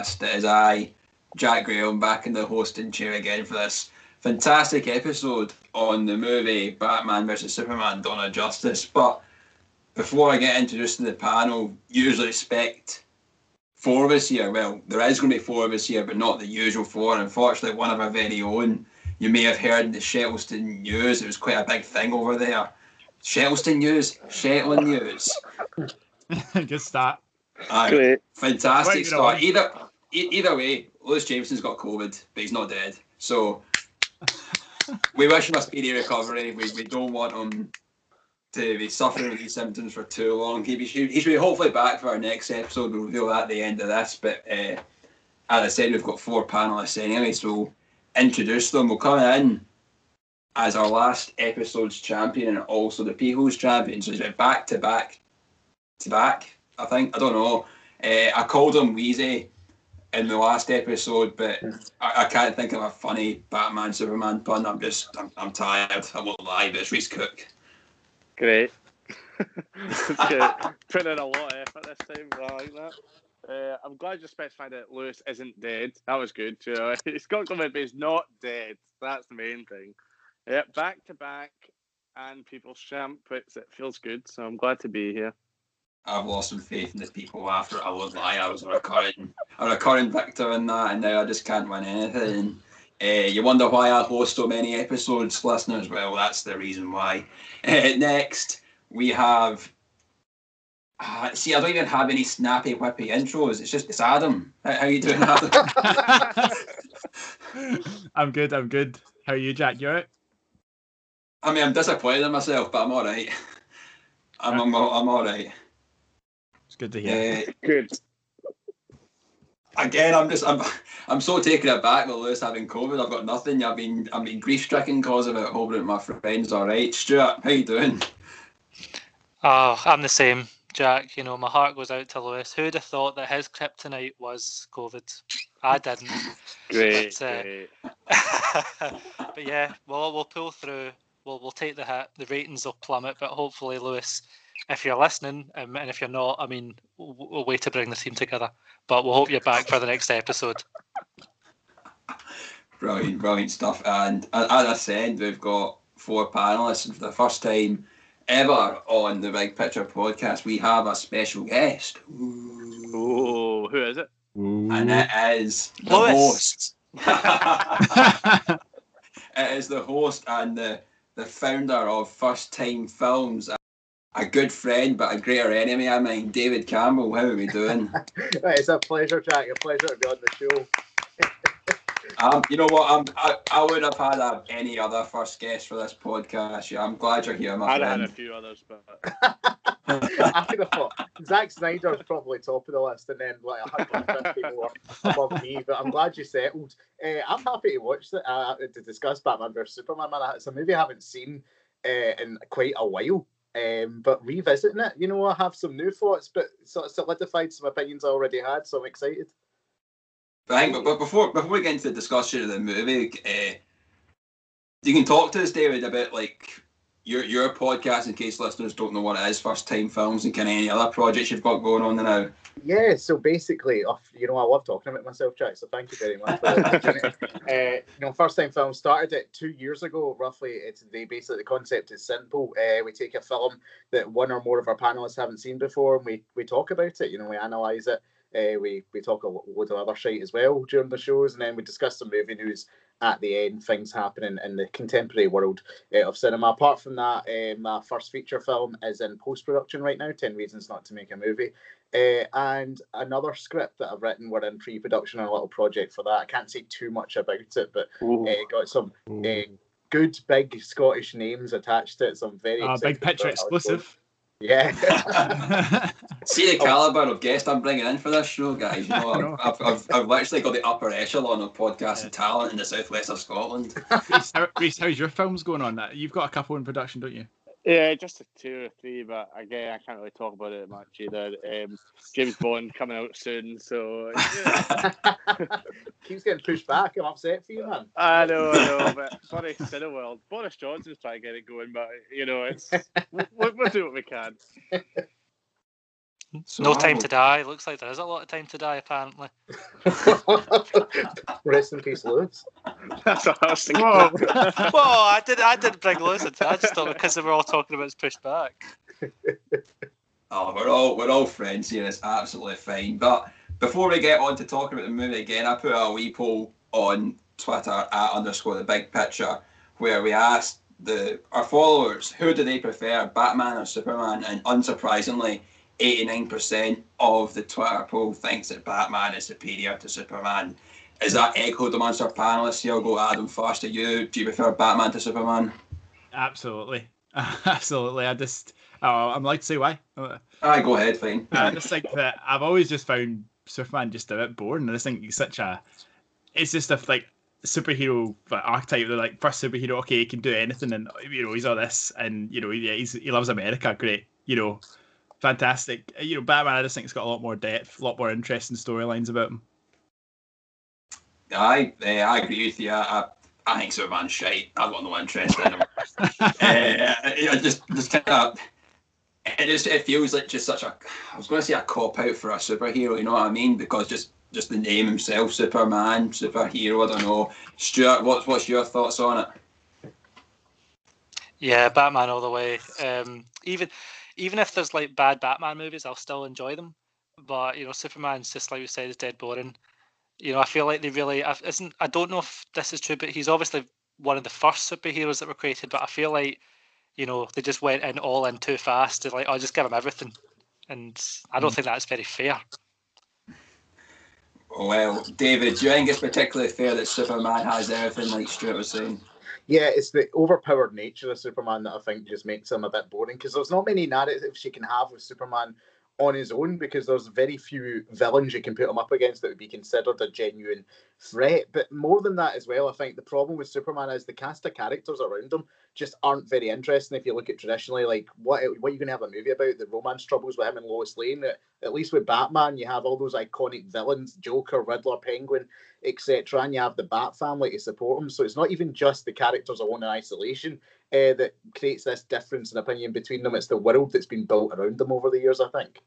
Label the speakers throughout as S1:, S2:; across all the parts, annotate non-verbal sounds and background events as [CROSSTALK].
S1: podcast. It is I, Jack Graham, back in the hosting chair again for this fantastic episode on the movie Batman vs Superman: Dawn of Justice. But before I get introduced to the panel, usually expect four of us here. Well, there is going to be four of us here, but not the usual four. Unfortunately, one of our very own. You may have heard the Shettleston news. It was quite a big thing over there. Shettleston news, Shetland news. [LAUGHS]
S2: Good start.
S1: Aye,
S3: Great.
S1: fantastic start. Either e- either way, Lewis Jameson's got COVID, but he's not dead. So we wish him a speedy recovery. We, we don't want him to be suffering with these symptoms for too long. He, should, he should be hopefully back for our next episode. We'll reveal that at the end of this. But uh, as I said, we've got four panelists anyway, so we'll introduce them. We'll come in as our last episode's champion and also the People's champion. So it's back to back to back. I think I don't know. Uh, I called him Wheezy in the last episode, but I, I can't think of a funny Batman Superman pun. I'm just I'm, I'm tired. I won't lie, but it's Rhys Cook.
S3: Great. [LAUGHS] okay. Putting in a lot of effort this time. I like that. Uh, I'm glad you specified that Lewis isn't dead. That was good. You know, [LAUGHS] he's got COVID, but he's not dead. That's the main thing. Yeah, back to back and people's champ. It's, it feels good. So I'm glad to be here.
S1: I've lost some faith in the people after I won't lie. I was a recurring a recurring victor in that, and now I just can't win anything. Uh, you wonder why I host so many episodes, listeners? Well, that's the reason why. Uh, next, we have. Uh, see, I don't even have any snappy, whippy intros. It's just it's Adam. How, you doing, Adam? [LAUGHS]
S2: I'm good. I'm good. How are you, Jack? You're alright?
S1: I mean, I'm disappointed in myself, but I'm all right. I'm I'm, I'm all right.
S2: It's good to hear.
S1: Uh, [LAUGHS]
S3: Good.
S1: again, I'm just I'm I'm so taken aback with Lewis having COVID. I've got nothing. I've been I've been grief stricken cause of it. Hoping that my friends all right. Stewart, how you doing?
S4: Oh, I'm the same, Jack. You know, my heart goes out to Lewis. Who'd have thought that his kryptonite was COVID? I didn't. [LAUGHS]
S3: Great.
S4: But, uh,
S3: great. [LAUGHS]
S4: but yeah, we'll we'll pull through. We'll we'll take the hit. The ratings will plummet, but hopefully, Lewis, if you're listening, um, and if you're not, I mean, we'll, we'll wait to bring the team together. But we'll hope you're back for the next episode. [LAUGHS]
S1: Brilliant, brilliant stuff. And as I said, we've got four panelists, and for the first time ever on the Big Picture podcast, we have a special guest. Ooh.
S3: Oh, who is it?
S1: And it is the
S4: Lewis.
S1: host. [LAUGHS] [LAUGHS] It is the host and the, the founder of First Time Films, a, a good friend but a greater enemy of mine, David Campbell. How are we doing? [LAUGHS]
S5: Right, it's a pleasure, Jack. A pleasure to be on the show. [LAUGHS]
S1: um, you know what? I'm, I, I would have had a, any other first guest for this podcast. Yeah, I'm glad you're here, my
S3: I'd have had a few others, but [LAUGHS]
S5: I would have thought Zack Snyder's probably top of the list, and then like 150 more above me. But I'm glad you settled. Uh, I'm happy to watch that uh, to discuss Batman vs Superman. Man, it's a movie I haven't seen uh, in quite a while. Um, but revisiting it, you know, I have some new thoughts, but sort of solidified some opinions I already had, so I'm excited.
S1: I think, but, but before before we get into the discussion of the movie, uh, you can talk to us, David, about like your your podcast in case listeners don't know what it is, first time films, and kind of any other projects you've got going on now.
S5: Yeah, so basically, oh, you know, I love talking about myself, Jack. So thank you very much for the opportunity. [LAUGHS] [LAUGHS] uh, you know, first time film started it two years ago, roughly. It's the basically the concept is simple. Uh, we take a film that one or more of our panelists haven't seen before, and we we talk about it. You know, we analyze it. Uh, we we talk a lo- load of other shit as well during the shows, and then we discuss some movie news at the end, things happening in the contemporary world uh, of cinema. Apart from that, uh, my first feature film is in post production right now. Ten Reasons Not to Make a Movie. Uh, and another script that I've written, we're in pre-production on a little project for that. I can't say too much about it, but uh, got some uh, good big Scottish names attached to it. So I'm very
S2: Uh, big picture
S5: about how it's going.
S2: exclusive.
S5: Yeah. [LAUGHS]
S1: See the caliber of guest I'm bringing in for this show, guys. You know, [LAUGHS] I've, I've, I've, I've literally got the upper echelon of podcasting talent in the southwest of Scotland.
S2: Rhys, how, Rhys, how's your films going on? That you've got a couple in production, don't you?
S3: Yeah, just a two or three, but again, I can't really talk about it much either. Um, James Bond coming out soon, so yeah. [LAUGHS] [LAUGHS]
S5: Keeps getting pushed back. I'm upset for you, man.
S3: I know, I know, but sorry, Cineworld. Boris Johnson's trying to get it going, but you know, it's we'll, we'll do what we can. [LAUGHS]
S2: So
S4: no time to die. Looks like there is a lot of time to die apparently. [LAUGHS]
S5: Rest in peace, Lewis.
S3: That's what I was thinking.
S2: Whoa. [LAUGHS]
S4: well, I did. I didn't bring Lewis into. it. I just thought because they were all talking about it's pushed back. [LAUGHS]
S1: Oh, we're all we're all friends here. It's absolutely fine. But before we get on to talking about the movie again, I put a wee poll on Twitter at underscore the big picture where we asked the our followers who do they prefer, Batman or Superman, and unsurprisingly, eighty nine percent of the Twitter poll thinks that Batman is superior to Superman. Is that echoed amongst our panelists? Here, I'll go Adam first. To you, do you prefer Batman to Superman?
S2: Absolutely, [LAUGHS] absolutely. I just, oh, I'm like to say why.
S1: Aye, go ahead, fine.
S2: I just think that I've always just found Superman just a bit boring. I just think he's such a, it's just a like superhero like, archetype. They're like first superhero, okay, he can do anything, and you know he's all this, and you know yeah, he's he loves America, great, you know, fantastic. You know, Batman, I just think it's got a lot more depth, a lot more interesting storylines about him.
S1: Aye, eh, I agree with you. I, I think Superman's shite. I've got no interest in him. [LAUGHS] I just, just kind of, it just it feels like just such a. I was going to say a cop out for a superhero. You know what I mean? Because just just the name himself, Superman, superhero. I don't know. Stewart, what's what's your thoughts on it?
S4: Yeah, Batman all the way. Um, even even if there's like bad Batman movies, I'll still enjoy them. But you know, Superman's just like we said, is dead boring. You know, I feel like they really I- isn't. I don't know if this is true, but he's obviously one of the first superheroes that were created. But I feel like you know they just went in all in too fast. They're like, oh, just give him everything, and I don't hmm. think that's very fair.
S1: Well, David, do you think it's particularly fair that Superman has everything like Stewart was saying?
S5: Yeah, it's the overpowered nature of Superman that I think just makes him a bit boring because there's not many narratives you can have with Superman on his own because there's very few villains you can put him up against that would be considered a genuine threat. But more than that as well, I think the problem with Superman is the cast of characters around him just aren't very interesting. If you look at traditionally, like what what are you going to have a movie about? The romance troubles with him and Lois Lane. At least with Batman, you have all those iconic villains: Joker, Riddler, Penguin, etc. And you have the Bat family to support him. So it's not even just the characters alone in isolation uh, that creates this difference in opinion between them. It's the world that's been built around them over the years. I think.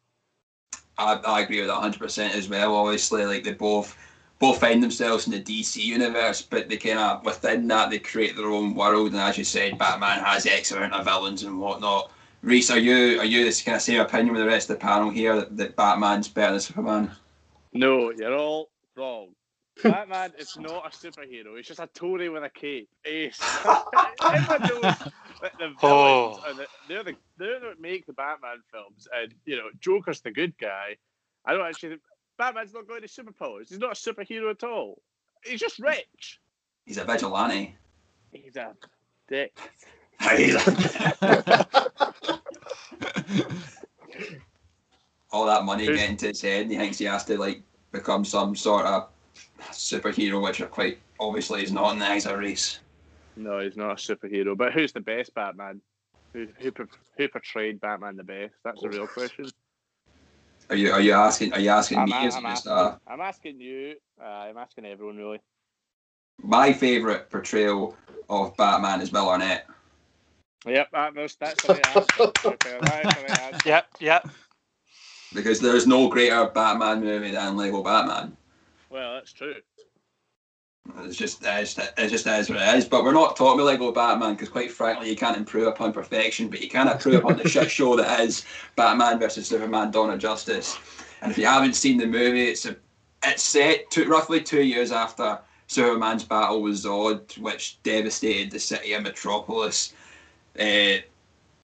S1: I, I agree with that 100% as well. Obviously, like they both both find themselves in the DC universe, but they kind of within that they create their own world. And as you said, Batman has X amount of villains and whatnot. Reese, are you are you this kind of same opinion with the rest of the panel here that, that Batman's better than Superman?
S3: No, you're all wrong. Batman is [LAUGHS] not a superhero. He's just a Tory with a cape. He's everyone knows that the oh. villains
S4: Oh.
S3: and the, they're the they're that make the Batman films, and you know Joker's the good guy. I don't actually. think Batman's not going to superpowers. He's not a superhero at all. He's just rich.
S1: He's a vigilante.
S3: He's a dick. [LAUGHS]
S1: He's a- [LAUGHS] all that money
S3: Who's-
S1: getting to his head, and he thinks he has to like become some sort of superhero, which are quite obviously he's not in the eyes of race.
S3: No, he's not a superhero. But who's the best Batman? Who who, who portrayed Batman the best? That's the real question.
S1: Are you are you asking are you asking
S3: I'm,
S1: me?
S3: a-
S1: as
S3: I'm
S1: just,
S3: asking,
S1: uh,
S3: I'm asking you. Uh, I'm asking everyone really.
S1: my favourite portrayal of Batman is Will Arnett.
S3: Yep, that was, that's the right answer. Okay, that's the right answer.
S4: Yep, yep.
S1: because there's no greater Batman movie than Lego Batman.
S3: Well, that's true.
S1: It's just it's, it just is what it is. But we're not talking Lego Batman because, quite frankly, you can't improve upon perfection, but you can improve upon the shit show that is Batman versus Superman: Dawn of Justice. And if you haven't seen the movie, it's a it's set to, roughly two years after Superman's battle with Zod, which devastated the city of Metropolis. Uh,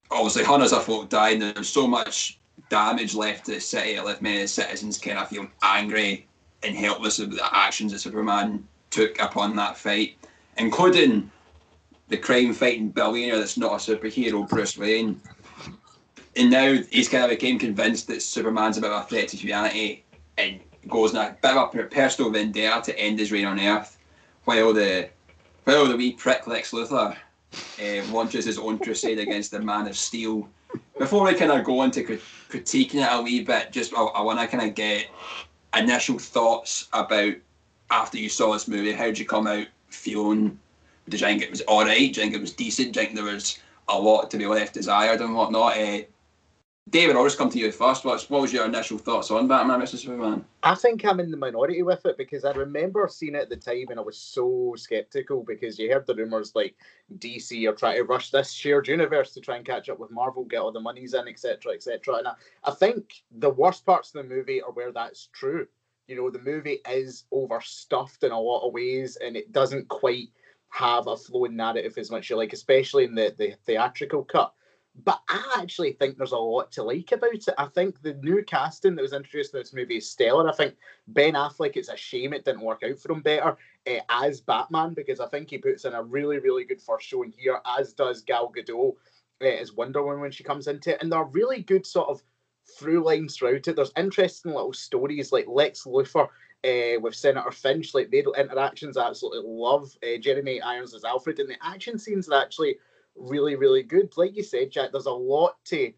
S1: obviously, hundreds of folk died, and there's so much damage left to the city. It left many citizens kind of feel angry and helpless of the actions that Superman took upon that fight, including the crime fighting billionaire that's not a superhero, Bruce Wayne. And now he's kind of became convinced that Superman's a bit of a threat to humanity and goes on a bit of a personal vendetta to end his reign on Earth, while the while the wee prick Lex Luthor uh, launches his own crusade against the Man of Steel. Before we kind of go into crit- critiquing it a wee bit, just I, I want to kind of get initial thoughts about after you saw this movie. How did you come out feeling? Did you think it was all right? Do you think it was decent? Do you think there was a lot to be left desired and whatnot? Uh, David, I'll just come to you first. What was your initial thoughts on Batman vs Superman?
S5: I think I'm in the minority with it because I remember seeing it at the time and I was so skeptical because you heard the rumors like DC are trying to rush this shared universe to try and catch up with Marvel, get all the monies in, etc., etc. And I, I think the worst parts of the movie are where that's true. You know, the movie is overstuffed in a lot of ways and it doesn't quite have a flowing narrative as much as you like, especially in the, the theatrical cut. But I actually think there's a lot to like about it. I think the new casting that was introduced in this movie is stellar. I think Ben Affleck, it's a shame it didn't work out for him better uh, as Batman because I think he puts in a really, really good first showing here, as does Gal Gadot uh, as Wonder Woman when she comes into it. And they're really good sort of through lines throughout it. There's interesting little stories like Lex Luthor uh, with Senator Finch, like their interactions I absolutely love. Uh, Jeremy Irons as Alfred, and the action scenes are actually really, really good. Like you said, Jack, there's a lot to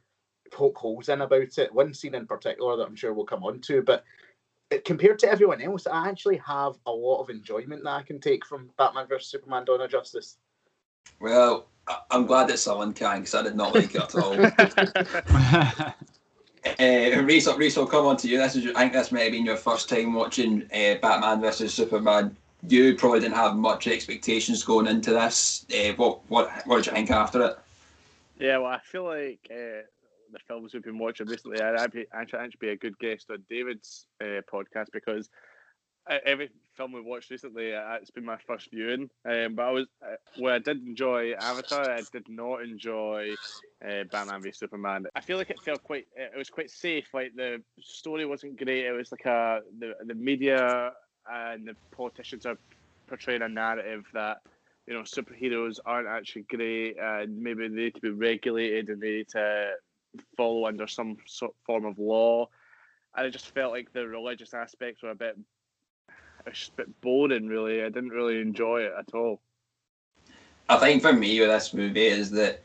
S5: poke holes in about it. One scene in particular that I'm sure we'll come on to, but compared to everyone else, I actually have a lot of enjoyment that I can take from Batman vs Superman: Dawn of Justice.
S1: Well, I'm glad that someone can because I did not like it at all. [LAUGHS] [LAUGHS] uh, Rhys, Rhys, I'll come on to you. This is, I think this may have been your first time watching uh, Batman vs Superman you probably didn't have much expectations going into this. Uh, what what what did you think after it?
S3: Yeah, well, I feel like uh, the films we've been watching recently, I'd, be actually, actually be a good guest on David's uh, podcast because every film we watched recently, it's been my first viewing. Um, but I was where I did enjoy Avatar, I did not enjoy uh, Batman v Superman. I feel like it felt quite, it was quite safe. Like the story wasn't great. It was like a the the media and the politicians are portraying a narrative that you know superheroes aren't actually great and maybe they need to be regulated and they need to follow under some sort form of law. And it just felt like the religious aspects were a bit, a bit boring. Really, I didn't really enjoy it at all.
S1: I think for me with this movie is that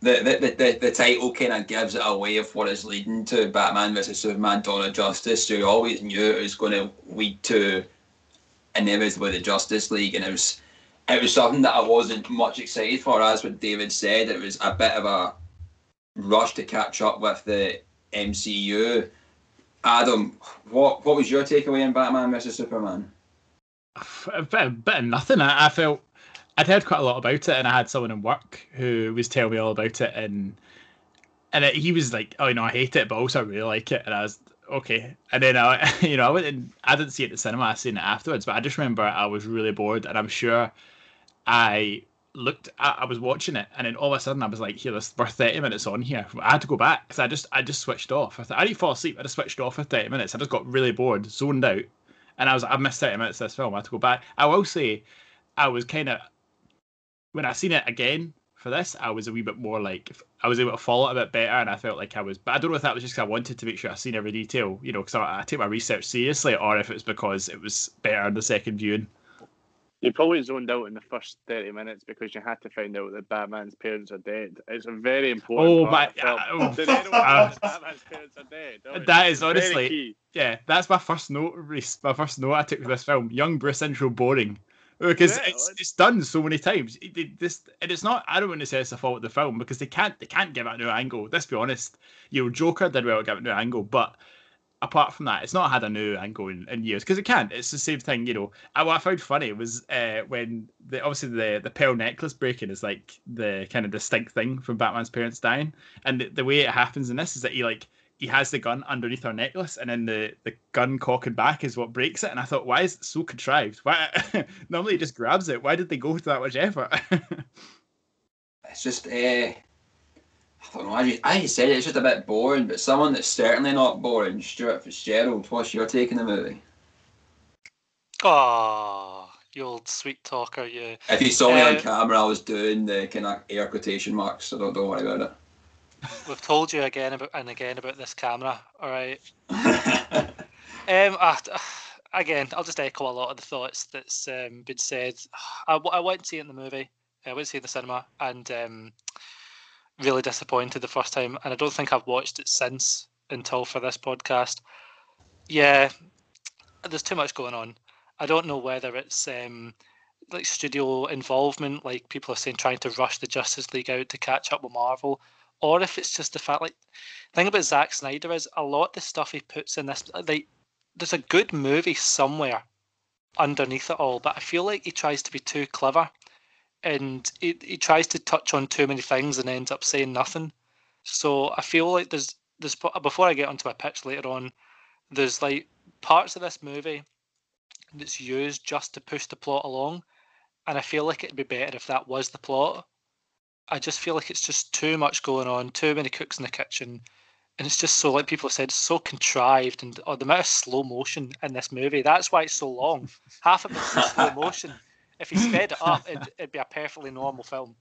S1: the the, the, the title kind of gives it away of what is leading to Batman versus Superman: Dawn of Justice. You always knew it was going to lead to inevitably the Justice League, and it was it was something that I wasn't much excited for. As what David said, it was a bit of a rush to catch up with the MCU. Adam, what what was your takeaway in Batman versus Superman?
S2: A bit, a bit of nothing. I, I felt I'd heard quite a lot about it, and I had someone in work who was telling me all about it, and and it, he was like, "Oh, you know, I hate it, but also I really like it." And I was okay. And then I, [LAUGHS] you know, I went and I didn't see it in the cinema. I seen it afterwards, but I just remember I was really bored, and I'm sure I looked. I, I was watching it, and then all of a sudden I was like, "Here, this for 30 minutes on here." I had to go back because I just I just switched off. I thought I didn't fall asleep. I just switched off for 30 minutes. I just got really bored, zoned out, and I was I've missed 30 minutes of this film. I had to go back. I will say, I was kind of when I seen it again for this, I was a wee bit more like I was able to follow it a bit better, and I felt like I was. But I don't know if that was just because I wanted to make sure I seen every detail, you know, because I, I, take my research seriously, or if it was because it was better in the second viewing.
S3: You probably zoned out in the first thirty minutes because you had to find out that Batman's parents are dead. It's a very important.
S2: Oh my! Uh, Batman's parents are dead? That is honestly, yeah, that's my first note. My first note I took for this film: Young Bruce intro boring because yeah, it's, it's done so many times. It, it, this and it's not. I don't want to say it's the fault of the film because they can't they can't give it a new angle. Let's be honest. You know, Joker did well to give it a new angle, but apart from that, it's not had a new angle in, in years because it can't. It's the same thing. You know, and what I found funny was uh, when the obviously the the pearl necklace breaking is like the kind of distinct thing from Batman's parents dying, and the, the way it happens in this is that he like he has the gun underneath her necklace, and then the, the gun cocking back is what breaks it. And I thought, why is it so contrived? Why [LAUGHS] normally he just grabs it? Why did they go to that much effort? [LAUGHS]
S1: it's just, uh, I don't know. I, just, I said it, it's just a bit boring, but someone that's certainly not boring, Stewart Fitzgerald. What's your take on the movie?
S4: Oh, you old sweet talker, you.
S1: If you saw me on uh, camera, I was doing the kind of air quotation marks, so don't, don't worry about it. [LAUGHS]
S4: We've told you again about and again about this camera. All right. [LAUGHS] um, uh, again, I'll just echo a lot of the thoughts that's um, been said. I, I went to see it in the movie. I went to see it in the cinema and um, really disappointed the first time. And I don't think I've watched it since until for this podcast. Yeah, there's too much going on. I don't know whether it's um, like studio involvement, like people are saying, trying to rush the Justice League out to catch up with Marvel, or if it's just the fact like the thing about Zack Snyder is a lot of the stuff he puts in this like there's a good movie somewhere underneath it all, but I feel like he tries to be too clever and he, he tries to touch on too many things and ends up saying nothing. So I feel like there's there's before I get onto my pitch later on, there's like parts of this movie that's used just to push the plot along, and I feel like it'd be better if that was the plot. I just feel like it's just too much going on, too many cooks in the kitchen, and it's just so like people have said, so contrived and oh, the amount of slow motion in this movie. That's why it's so long. Half of it's slow motion. If he sped it up, it'd, it'd be a perfectly normal film.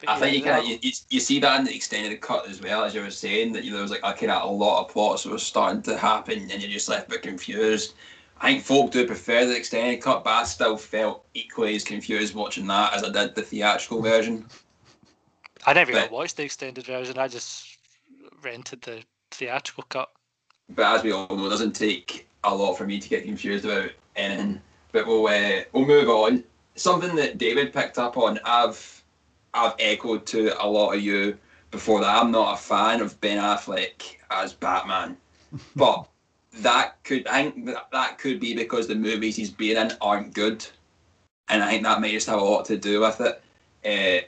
S1: But I think you, can, you, you see that in the extended cut as well, as you were saying, that you know, there was like kind a lot of plots that were starting to happen, and you're just left a bit confused. I think folk do prefer the extended cut, but I still felt equally as confused watching that as I did the theatrical version.
S4: I never but, even watched the extended version. I just rented the theatrical cut.
S1: But as we all know, it doesn't take a lot for me to get confused about anything. But we'll uh, we'll move on. Something that David picked up on, I've I've echoed to a lot of you before that I'm not a fan of Ben Affleck as Batman, [LAUGHS] but that could I think that, that could be because the movies he's been in aren't good, and I think that may just have a lot to do with it. Uh,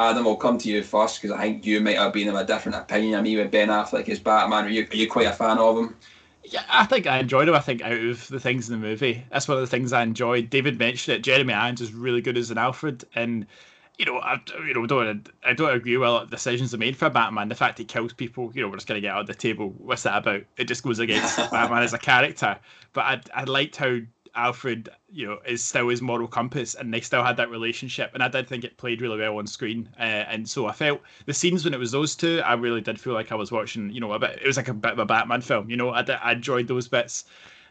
S1: Adam, I'll come to you first because I think you might have been of a different opinion of me with Ben Affleck as Batman. Are you are you quite a fan of him?
S2: Yeah, I think I enjoyed him. I think out of the things in the movie, that's one of the things I enjoyed. David mentioned it. Jeremy Irons is really good as an Alfred, and you know, I you know don't I don't agree the decisions are made for Batman. The fact he kills people, you know, we're just gonna get out of the table. What's that about? It just goes against [LAUGHS] Batman as a character. But I I liked how Alfred, you know, is still his moral compass, and they still had that relationship. And I did think it played really well on screen. Uh, and so I felt the scenes when it was those two, I really did feel like I was watching, you know, a bit. It was like a bit of a Batman film. You know, I, I enjoyed those bits.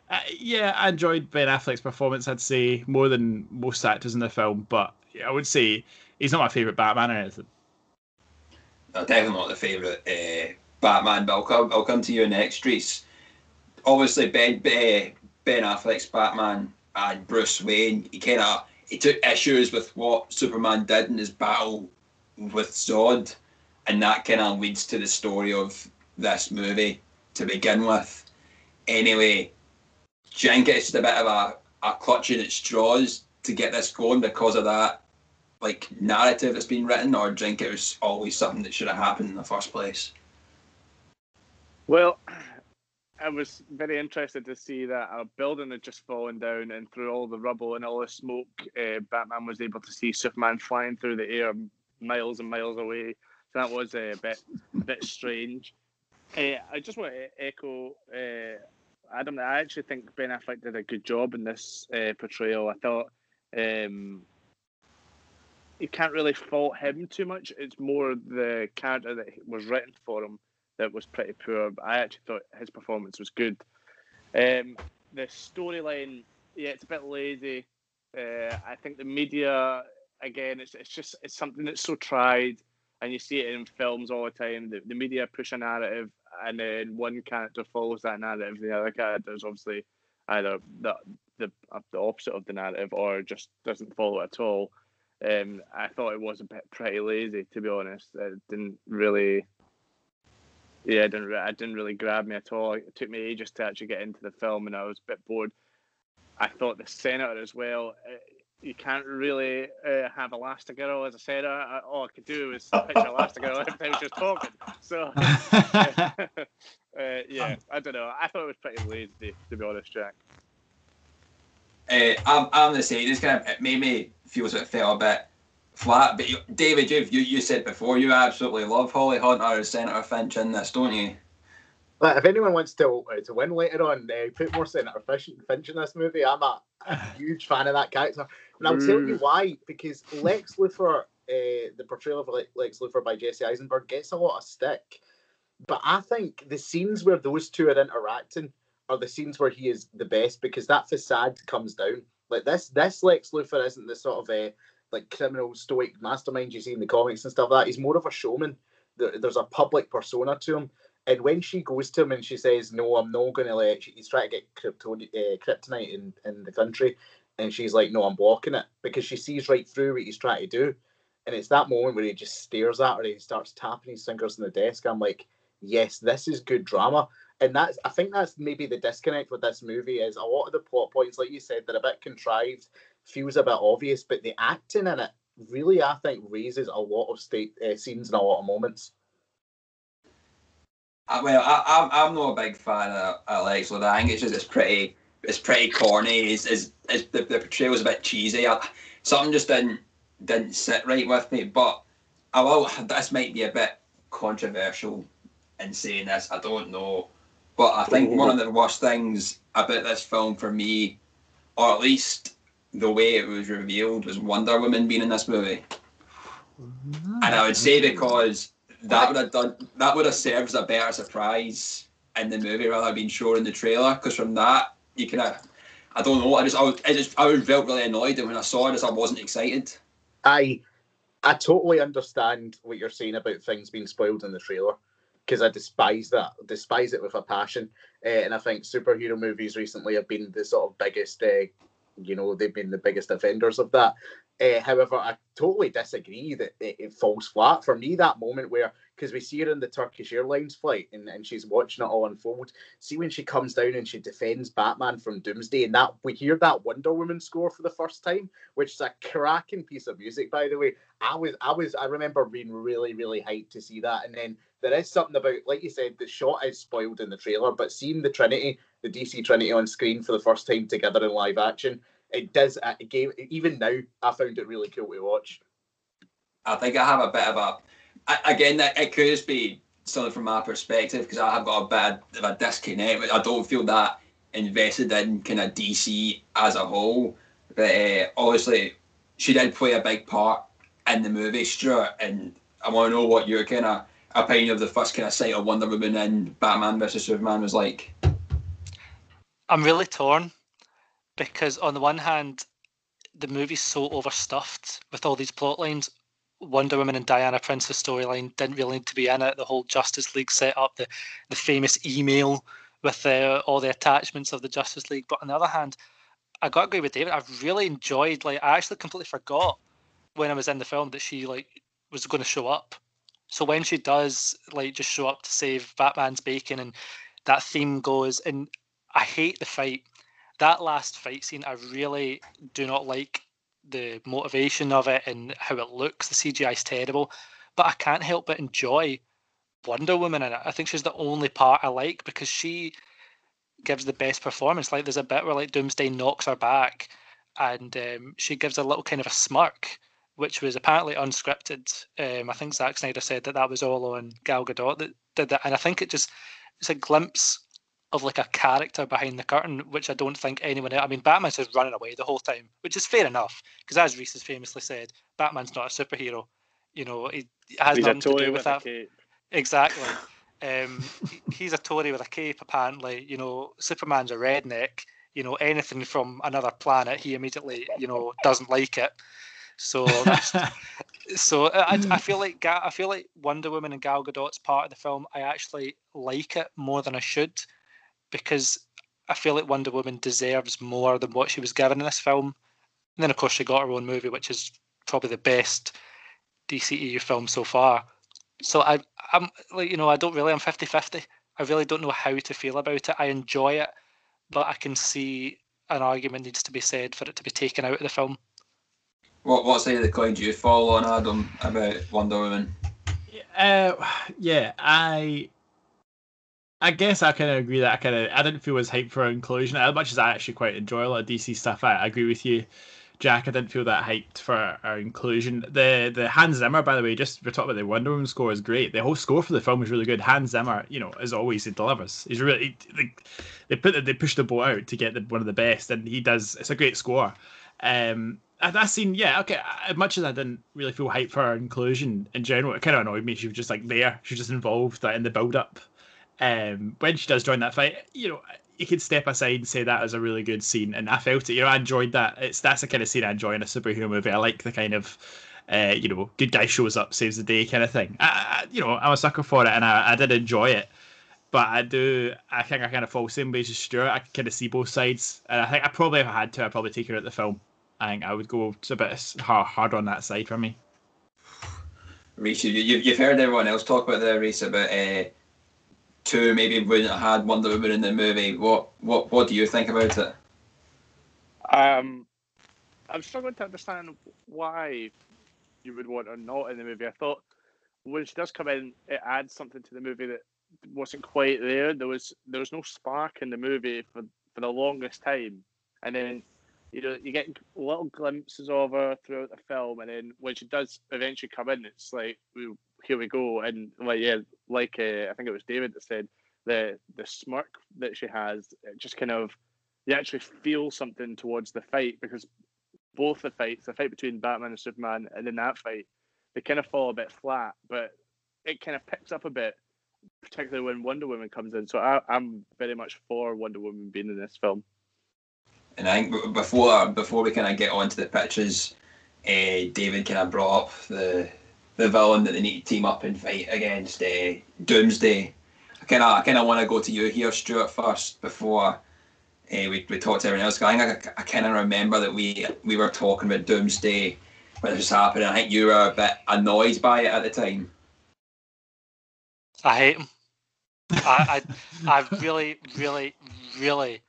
S2: Uh, yeah, I enjoyed Ben Affleck's performance. I'd say more than most actors in the film, but I would say he's not my favorite Batman or anything.
S1: No, definitely not the favorite uh, Batman. But I'll come, I'll come to you next, Rhys. Obviously, Ben uh, Ben Affleck's Batman and Bruce Wayne, he kind of he took issues with what Superman did in his battle with Zod, and that kind of leads to the story of this movie to begin with. Anyway, think it's just a bit of a, a clutching at straws to get this going because of that like narrative that's been written, or do you think it was always something that should have happened in the first place?
S3: Well, I was very interested to see that a building had just fallen down, and through all the rubble and all the smoke, uh, Batman was able to see Superman flying through the air miles and miles away. So that was uh, a bit, a bit strange. Uh, I just want to echo uh, Adam. I actually think Ben Affleck did a good job in this portrayal. I thought um, you can't really fault him too much. It's more the character that was written for him that was pretty poor. But I actually thought his performance was good. Um, the storyline, yeah, it's a bit lazy. Uh, I think the media, again, it's it's just it's something that's so tried, and you see it in films all the time. The, the media push a narrative, and then one character follows that narrative. The other character is obviously either the the the opposite of the narrative or just doesn't follow it at all. Um, I thought it was a bit pretty lazy, to be honest. It didn't really, yeah, I didn't, it didn't really grab me at all. It took me ages to actually get into the film, and I was a bit bored. I thought the senator as well. Uh, you can't really uh, have Elastigirl as a senator. I, all I could do was picture Elastigirl if they were just talking. So, uh, [LAUGHS] [LAUGHS] yeah, I don't know. I thought it was pretty lazy, to be honest, Jack.
S1: Uh, I'm, I'm the same. It's kind of it made me feel as it felt a bit flat. But you, David, you you said before you absolutely love Holly Hunter as Senator Finch in this, don't you?
S5: But if anyone wants to uh, to win later on, uh, put more Senator Finch, Finch in this movie. I'm a, a [SIGHS] huge fan of that character, and I'll mm. tell you mm. why. Because Lex Luthor, uh, the portrayal of Lex Luthor by Jesse Eisenberg, gets a lot of stick. But I think the scenes where those two are interacting are the scenes where he is the best because that facade comes down. Like this, this Lex Luthor isn't the sort of a like criminal stoic mastermind you see in the comics and stuff like that. He's more of a showman. There's a public persona to him. And when she goes to him and she says, "No, I'm not going to let," he's trying to get uh, kryptonite in, in the country, and she's like, "No, I'm blocking it," because she sees right through what he's trying to do. And it's that moment where he just stares at her and he starts tapping his fingers on the desk. I'm like, yes, this is good drama. And that's I think that's maybe the disconnect with this movie is a lot of the plot points, like you said, they're a bit contrived, feels a bit obvious, but the acting in it really, I think, raises a lot of state uh, scenes and a lot of moments.
S1: Uh, well, I, I'm I'm not a big fan of Alex Lord. I think it's just it's pretty it's pretty corny. Is is the, the portrayal was a bit cheesy. I, something just didn't didn't sit right with me. But I will. This might be a bit controversial in saying this. I don't know, but I think one of the worst things about this film for me, or at least the way it was revealed, was Wonder Woman being in this movie. And I would say because that would have done that would have served as a better surprise in the movie rather than being shown in the trailer. Because from that, you kind of, I don't know, I just I, was, I just I felt really annoyed, and when I saw it, as I wasn't excited.
S5: I I totally understand what you're saying about things being spoiled in the trailer because I despise that, despise it with a passion. Uh, and I think superhero movies recently have been the sort of biggest, uh, you know, they've been the biggest offenders of that. Uh, however, I totally disagree that it, it, falls flat. For me, that moment where, because we see her in the Turkish Airlines flight and, and she's watching it all unfold, see when she comes down and she defends Batman from Doomsday, and that we hear that Wonder Woman score for the first time, which is a cracking piece of music, by the way. I was, I was, I remember being really, really hyped to see that. And then there is something about, like you said, the shot is spoiled in the trailer, but seeing the Trinity, the DC Trinity on screen for the first time together in live action, it does uh, it gave even now I found it really cool to watch.
S1: I think I have a bit of a again it could be something from my perspective because I have got a bit of a disconnect. I don't feel that invested in kind of DC as a whole. But uh, obviously, she did play a big part in the movie, Stuart. And I want to know what your kind of opinion of the first kind of sight of Wonder Woman and Batman versus Superman was like.
S4: I'm really torn because on the one hand, the movie's so overstuffed with all these plot lines. Wonder Woman and Diana Prince's storyline didn't really need to be in it. The whole Justice League setup, the the famous email with uh, all the attachments of the Justice League. But on the other hand, I got to agree with David. I've really enjoyed. Like, I actually completely forgot when I was in the film that she like was going to show up. So when she does like just show up to save Batman's bacon and that theme goes, and I hate the fight that last fight scene, I really do not like the motivation of it and how it looks. The CGI is terrible, but I can't help but enjoy Wonder Woman in it. I think she's the only part I like because she gives the best performance. Like there's a bit where like Doomsday knocks her back, and um, she gives a little kind of a smirk, which was apparently unscripted. Um, I think Zack Snyder said that that was all on Gal Gadot that did that, and I think it just it's a glimpse of like a character behind the curtain, which I don't think anyone. I mean, Batman's just running away the whole time, which is fair enough because, as Rhys has famously said, Batman's not a superhero. You know, he has
S3: He's
S4: nothing to do with,
S3: with
S4: that. Exactly. [LAUGHS] Um, he's a Tory with a cape, apparently. You know, Superman's a redneck. You know, anything from another planet, he immediately, you know, doesn't like it. So, [LAUGHS] so uh, I, I feel like I feel like Wonder Woman and Gal Gadot's part of the film. I actually like it more than I should because I feel like Wonder Woman deserves more than what she was given in this film. And then, of course, she got her own movie, which is probably the best DCEU film so far. So I, I'm like, you know, I don't really, I'm 50 50. I really don't know how to feel about it. I enjoy it, but I can see an argument needs to be said for it to be taken out of the film.
S1: What what side of the coin do you fall on, Adam, about Wonder Woman?
S2: Uh, yeah, I I guess I kind of agree that I kind of I didn't feel as hyped for inclusion as much as I actually quite enjoy a lot of DC stuff. I, I agree with you, Jack. I didn't feel that hyped for our inclusion. The the Hans Zimmer, by the way, just we're talking about the Wonder Woman score is great. The whole score for the film is really good. Hans Zimmer, you know, as always, he delivers. He's really he, they put they push the boat out to get the, one of the best, and he does. It's a great score. Um, that scene, yeah, okay. As much as I didn't really feel hyped for her inclusion in general, it kind of annoyed me. She was just like there. She was just involved like, in the build up um, when she does join that fight, you know, you can step aside and say that was a really good scene, and I felt it. You know, I enjoyed that. It's that's the kind of scene I enjoy in a superhero movie. I like the kind of, uh, you know, good guy shows up, saves the day kind of thing. I, I, you know, I'm a sucker for it, and I, I did enjoy it. But I do, I think I kind of fall same way as Stewart. I kind of see both sides, and I think I probably, if I had to, I'd probably take her out the film. I think I would go a bit hard, hard on that side for me.
S1: Rhys, you, you, you've heard everyone else talk about the Reese about uh, two maybe wouldn't have had Wonder Woman in the movie. What what what do you think about it?
S3: Um, I'm struggling to understand why you would want her not in the movie. I thought when she does come in, it adds something to the movie that wasn't quite there. There was there was no spark in the movie for for the longest time, and then you know you get little glimpses of her throughout the film, and then when she does eventually come in, it's like here we go, and like yeah, like uh, I think it was David that said the the smirk that she has, it just kind of you actually feel something towards the fight because both the fights, the fight between Batman and Superman, and then that fight, they kind of fall a bit flat, but it kind of picks up a bit, particularly when Wonder Woman comes in. So I, I'm very much for Wonder Woman being in this film.
S1: And I think before before we kind of get on to the pictures, uh, David kind of brought up the the villain that they need to team up and fight against uh, Doomsday. I kind of I kind of want to go to you here, Stewart, first before uh, we, we talked to everyone else. I think I, I kind of remember that we we were talking about Doomsday when it was happening. I think you were a bit annoyed by it at the time.
S4: I hate him. I, I I really really really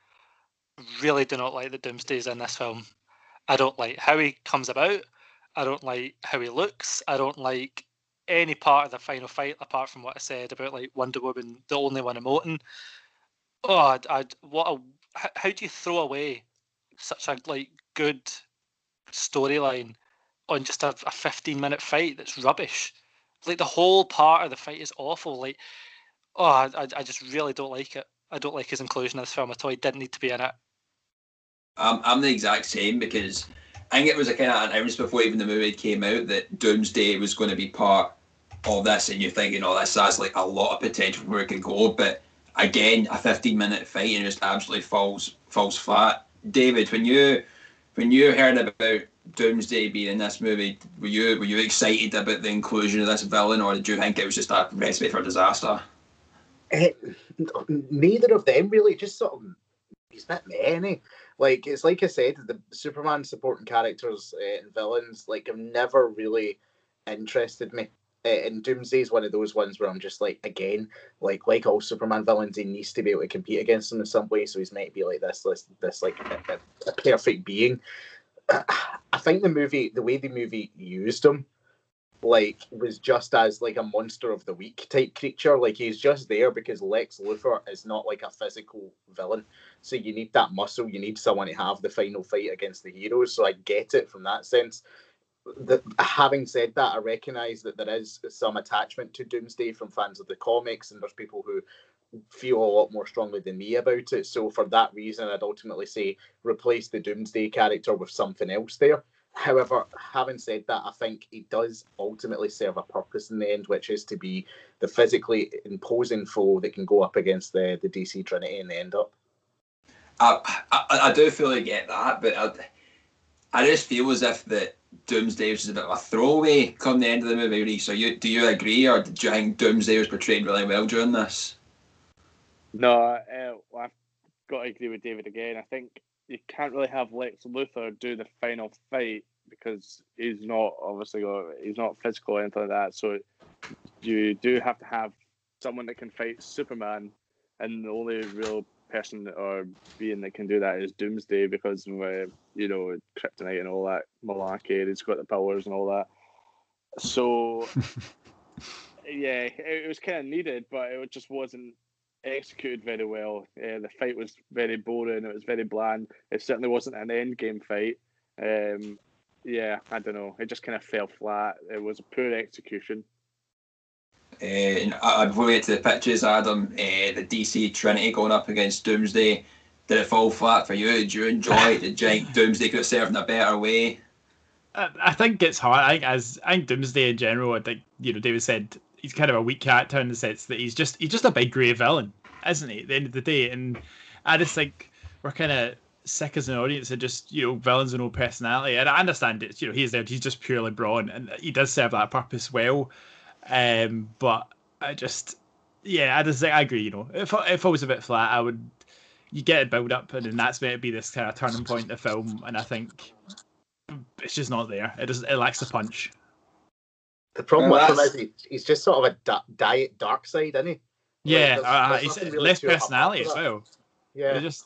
S4: really do not like the Doomsdays in this film. I don't like how he comes about. I don't like how he looks. I don't like any part of the final fight apart from what I said about like Wonder Woman, the only one emoting. Oh, I'd, I'd what a how do you throw away such a like good storyline on just a, a 15 minute fight that's rubbish like the whole part of the fight is awful like oh I, I just really don't like it i don't like his inclusion in this film at all he didn't need to be in it
S1: I'm, I'm the exact same because I think it was a kind of announced before even the movie came out that Doomsday was going to be part of this, and you're thinking, oh, this has like a lot of potential where it could go. But again, a 15 minute fight and just absolutely falls falls flat. David, when you when you heard about Doomsday being in this movie, were you were you excited about the inclusion of this villain, or did you think it was just a recipe for disaster?
S5: Uh, neither of them really. Just sort of, he's a bit many. Like it's like I said, the Superman supporting characters uh, and villains like have never really interested me. Uh, and Doomsday is one of those ones where I'm just like, again, like like all Superman villains, he needs to be able to compete against them in some way. So he's meant to be like this, this, this like a, a, perfect being. I think the movie, the way the movie used him, like was just as like a monster of the week type creature. Like he's just there because Lex Luthor is not like a physical villain. So you need that muscle. You need someone to have the final fight against the heroes. So I get it from that sense the, having said that, I recognise that there is some attachment to Doomsday from fans of the comics, and there's people who feel a lot more strongly than me about it. So for that reason, I'd ultimately say replace the Doomsday character with something else there. However, having said that, I think it does ultimately serve a purpose in the end, which is to be the physically imposing foe that can go up against the, the DC Trinity and end up.
S1: I, I, I do fully get that, but I, I just feel as if that Doomsday was a bit of a throwaway come the end of the movie. So you do you agree, or do you think Doomsday was portrayed really well during this?
S3: No, uh, I've got to agree with David again. I think you can't really have Lex Luthor do the final fight because he's not obviously he's not physical or anything like that. So you do have to have someone that can fight Superman, and the only real person or being that can do that is Doomsday because uh, you know kryptonite and all that malarkey. He's got the powers and all that. So [LAUGHS] yeah, it, it was kind of needed, but it just wasn't executed very well. Uh, the fight was very boring. It was very bland. It certainly wasn't an end game fight. Um, yeah, I don't know. It just kind of fell flat. It was a poor execution.
S1: Uh, we get to the pitches, Adam, uh, the DC Trinity going up against Doomsday, did it fall flat for you? Did you enjoy it? Did you think [LAUGHS] Doomsday could have served in a better way?
S2: I think it's hard. I think as I think Doomsday in general, I think you know David said he's kind of a weak character in the sense that he's just he's just a big grey villain, isn't he? At the end of the day, and I just think we're kind of sick as an audience of just you know villains with no personality. And I understand it. You know he's there. He's just purely brawn, and he does serve that purpose well. Um, but I just, yeah, I just I agree. You know, if if I was a bit flat, I would you get a build up, and then that's meant to be this kind of turning point in the film, and I think it's just not there. It doesn't. It lacks the punch.
S5: The problem
S1: Well,
S5: with him is he, he's just sort of a da- diet Darkseid, isn't he?
S2: Yeah,
S5: there's-
S2: uh,
S5: there's
S2: he's
S5: nothing really
S2: less personality as well.
S5: Yeah.
S2: They're just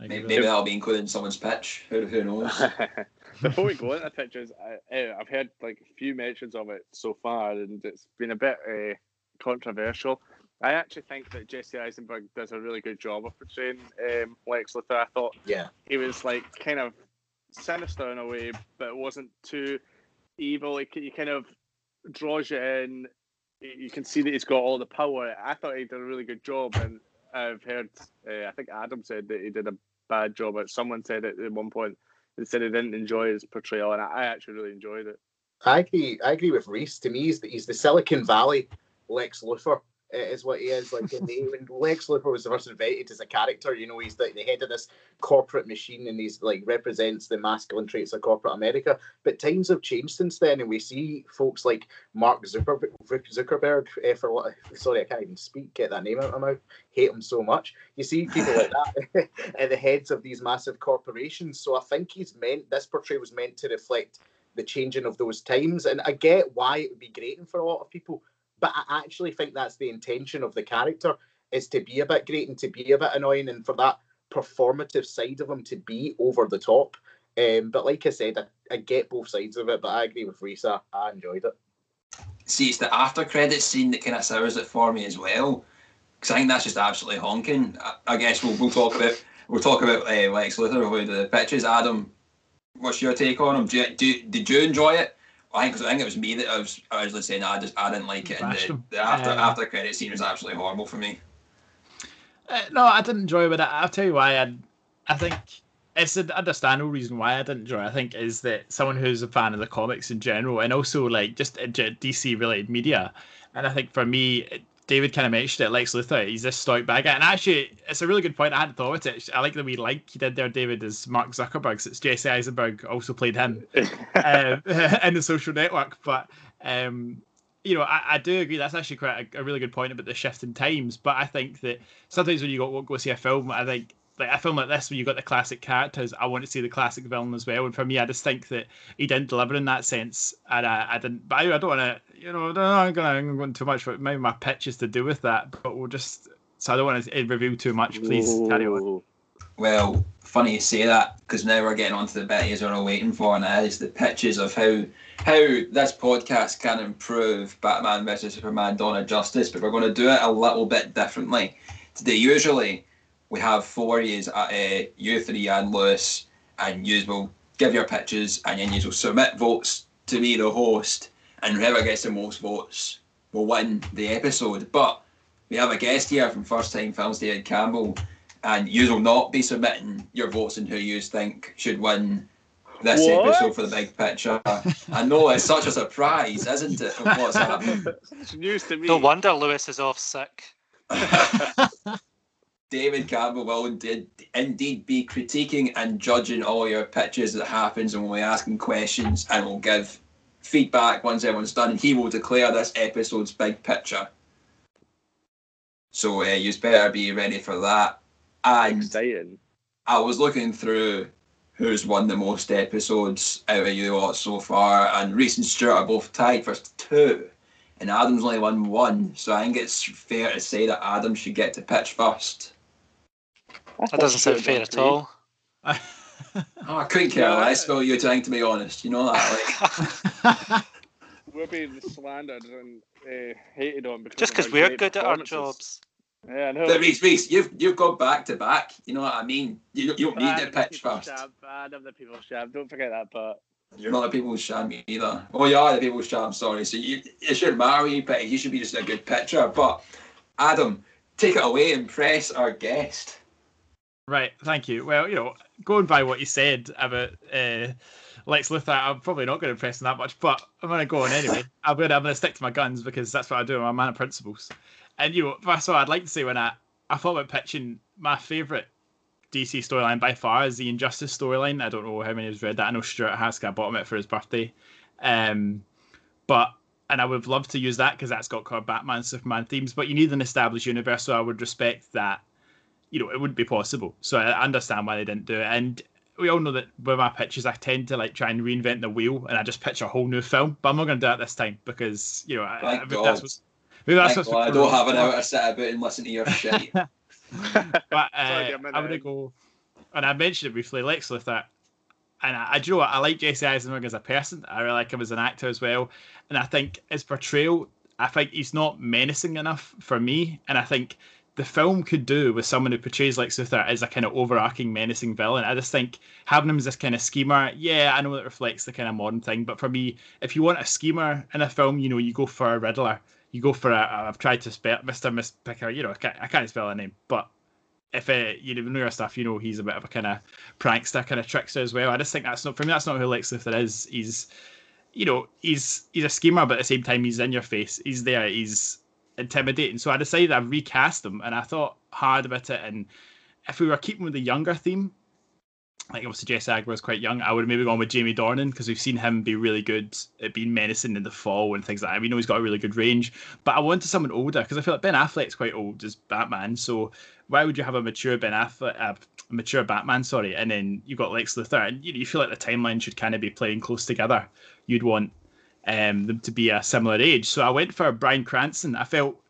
S2: like,
S1: Maybe,
S2: uh,
S1: maybe that'll be included in someone's pitch. Who, who knows? [LAUGHS]
S3: Before we go into the [LAUGHS] pictures, I, uh, I've heard like a few mentions of it so far, and it's been a bit uh, controversial. I actually think that Jesse Eisenberg does a really good job of portraying um, Lex Luthor. I thought
S5: Yeah.
S3: he was like kind of sinister in a way, but it wasn't too evil. He, he kind of draws you in. You you can see that he's got all the power. I thought he did a really good job, and I've heard. Uh, I think Adam said that he did a bad job, but someone said it at one point. They said he didn't enjoy his portrayal, and I, I actually really enjoyed it.
S5: I agree. I agree with Rhys. To me, he's the, he's the Silicon Valley Lex Luthor. Is what he is like. in the- when Lex Luthor was first invented as a character, you know, he's the, the head of this corporate machine, and he's like represents the masculine traits of corporate America. But times have changed since then, and we see folks like Mark Zuckerberg, Zuckerberg uh, for what? Sorry, I can't even speak. Get that name out of my mouth. Hate him so much. You see people like that [LAUGHS] at the heads of these massive corporations. So I think he's meant this portrayal was meant to reflect the changing of those times. And I get why it would be grating for a lot of people, but I actually think that's the intention of the character is to be a bit great and to be a bit annoying, and for that performative side of him to be over the top. Um, but like I said, I, I get both sides of it, but I agree with Risa. I enjoyed it.
S1: See, it's the after credits scene that kind of sours it for me as well, because I think that's just absolutely honking. I, I guess we'll, we'll talk about we'll talk about uh, Lex Luthor with the pictures. Adam, what's your take on him? Do you, do, did you enjoy it? I think, I think it was me that I was originally saying I just I didn't like it, and the, the after
S2: Um,
S1: after credit scene was absolutely horrible for me.
S2: Uh, no, I didn't enjoy it. I'll tell you why. I, I think it's an understandable reason why I didn't enjoy. it. I think is that someone who's a fan of the comics in general, and also like just uh, DC related media. And I think for me, it- David kind of mentioned it. Lex Luthor, he's this stoic bad guy, and actually, it's a really good point. I hadn't thought of it. I like the wee like he did there, David, is Mark Zuckerberg. Since Jesse Eisenberg also played him [LAUGHS] um, [LAUGHS] in the social network. But um, you know, I, I do agree. That's actually quite a, a really good point about the shift in times. But I think that sometimes when you go go see a film, I think like a film like this, when you got the classic characters, I want to see the classic villain as well. And for me, I just think that he didn't deliver in that sense, and I, I didn't. But I, I don't want to, you know, I'm gonna I'm going too much. But maybe my pitch is to do with that. But we'll just. So I don't want to eh, reveal too much. Please carry on.
S1: Well, funny you say that because now we're getting on to the bit you're all waiting for, and that is the pitches of how how this podcast can improve Batman vs Superman: Dawn of Justice. But we're going to do it a little bit differently today. Usually, we have four years, at uh, you three and Lewis, and you will give your pitches, and then you will submit votes to me, the host, and whoever gets the most votes will win the episode. But we have a guest here from First Time Films, David Campbell and you will not be submitting your votes on who you think should win this
S3: What?
S1: episode for the big picture. I know it's such a surprise, isn't it? What's happening?
S3: It's news to me.
S4: No wonder Lewis is off sick. [LAUGHS]
S1: David Campbell will indeed, indeed be critiquing and judging all your pitches that happens, and we'll be asking questions and we'll give feedback once everyone's done. He will declare this episode's big picture. So uh, you better be ready for that. And
S3: Exciting.
S1: I was looking through who's won the most episodes out of you lot so far, and Rhys and Stewart are both tied for two, and Adam's only won one. So I think it's fair to say that Adam should get to pitch first.
S4: That doesn't sound fair at all. [LAUGHS]
S1: Oh, I couldn't care
S3: Yeah.
S1: less about you trying to be honest. You know that, like. [LAUGHS] [LAUGHS]
S3: We're being slandered and uh, hated on because
S4: Just because we're good at our jobs.
S3: Yeah, I know.
S1: But Rhys, Rhys, you've you've got back to back. You know what I mean? You, you don't need to
S3: Adam the
S1: pitch
S3: people
S1: first.
S3: Shab, Adam the people shab. Don't forget that part.
S1: You're not the people's sham either. Oh, you are the people's sham. Sorry. So you, it shouldn't matter what you pick. You should be just a good pitcher. But Adam, take it away. And impress our guest.
S2: Right, thank you. Well, you know, going by what you said about uh, Lex Luthor, I'm probably not going to impress him that much, but I'm going to go on anyway. [LAUGHS] I'm going to I'm going to stick to my guns because that's what I do. I'm a man of principles. And you know, of all, I'd like to say when I I thought about pitching my favourite DC storyline by far is the Injustice storyline. I don't know how many has read that. I know Stewart has. I bought him it for his birthday. Um, but and I would love to use that because that's got kind of Batman, Superman themes. But you need an established universe, so I would respect that you know, it wouldn't be possible. So I understand why they didn't do it. And we all know that with my pitches, I tend to like try and reinvent the wheel, and I just pitch a whole new film. But I'm not going to do that this time because you know I, I,
S1: Thank God.
S2: that's what's, maybe that's
S1: Thank
S2: what's
S1: God I don't have an hour to sit about and listen to your shit. [LAUGHS] [LAUGHS]
S2: but uh,
S3: Sorry, I'm in
S2: I'm gonna go, and I mentioned it briefly. Lex Luthor, and I, I do you know what I like Jesse Eisenberg as a person. I really like him as an actor as well, and I think his portrayal. I think he's not menacing enough for me, and I think the film could do with someone who portrays Lex Luthor as a kind of overarching menacing villain. I just think having him as this kind of schemer, yeah, I know that reflects the kind of modern thing, but for me, if you want a schemer in a film, you know, you go for a Riddler. You go for a. I've tried to spell Mr. Mxyzptlk. You know, I can't, I can't spell a name, but if uh, you know your stuff, you know he's a bit of a kind of prankster, kind of trickster as well. I just think that's not for me. That's not who Lex Luthor is. He's, you know, he's he's a schemer, but at the same time he's in your face. He's there. He's intimidating. So I decided I'd recast them and I thought hard about it. And if we were keeping with the younger theme, like obviously Jesse Agler was quite young, I would have maybe gone with Jamie Dornan because we've seen him be really good at being menacing in the fall and things like that. We know he's got a really good range, but I wanted someone older because I feel like Ben Affleck's quite old as Batman. So why would you have a mature Ben Affleck, uh, a mature Batman, sorry, and then you've got Lex Luthor, and you, you feel like the timeline should kind of be playing close together. You'd want um, them to be a similar age. So I went for Bryan Cranston. I felt,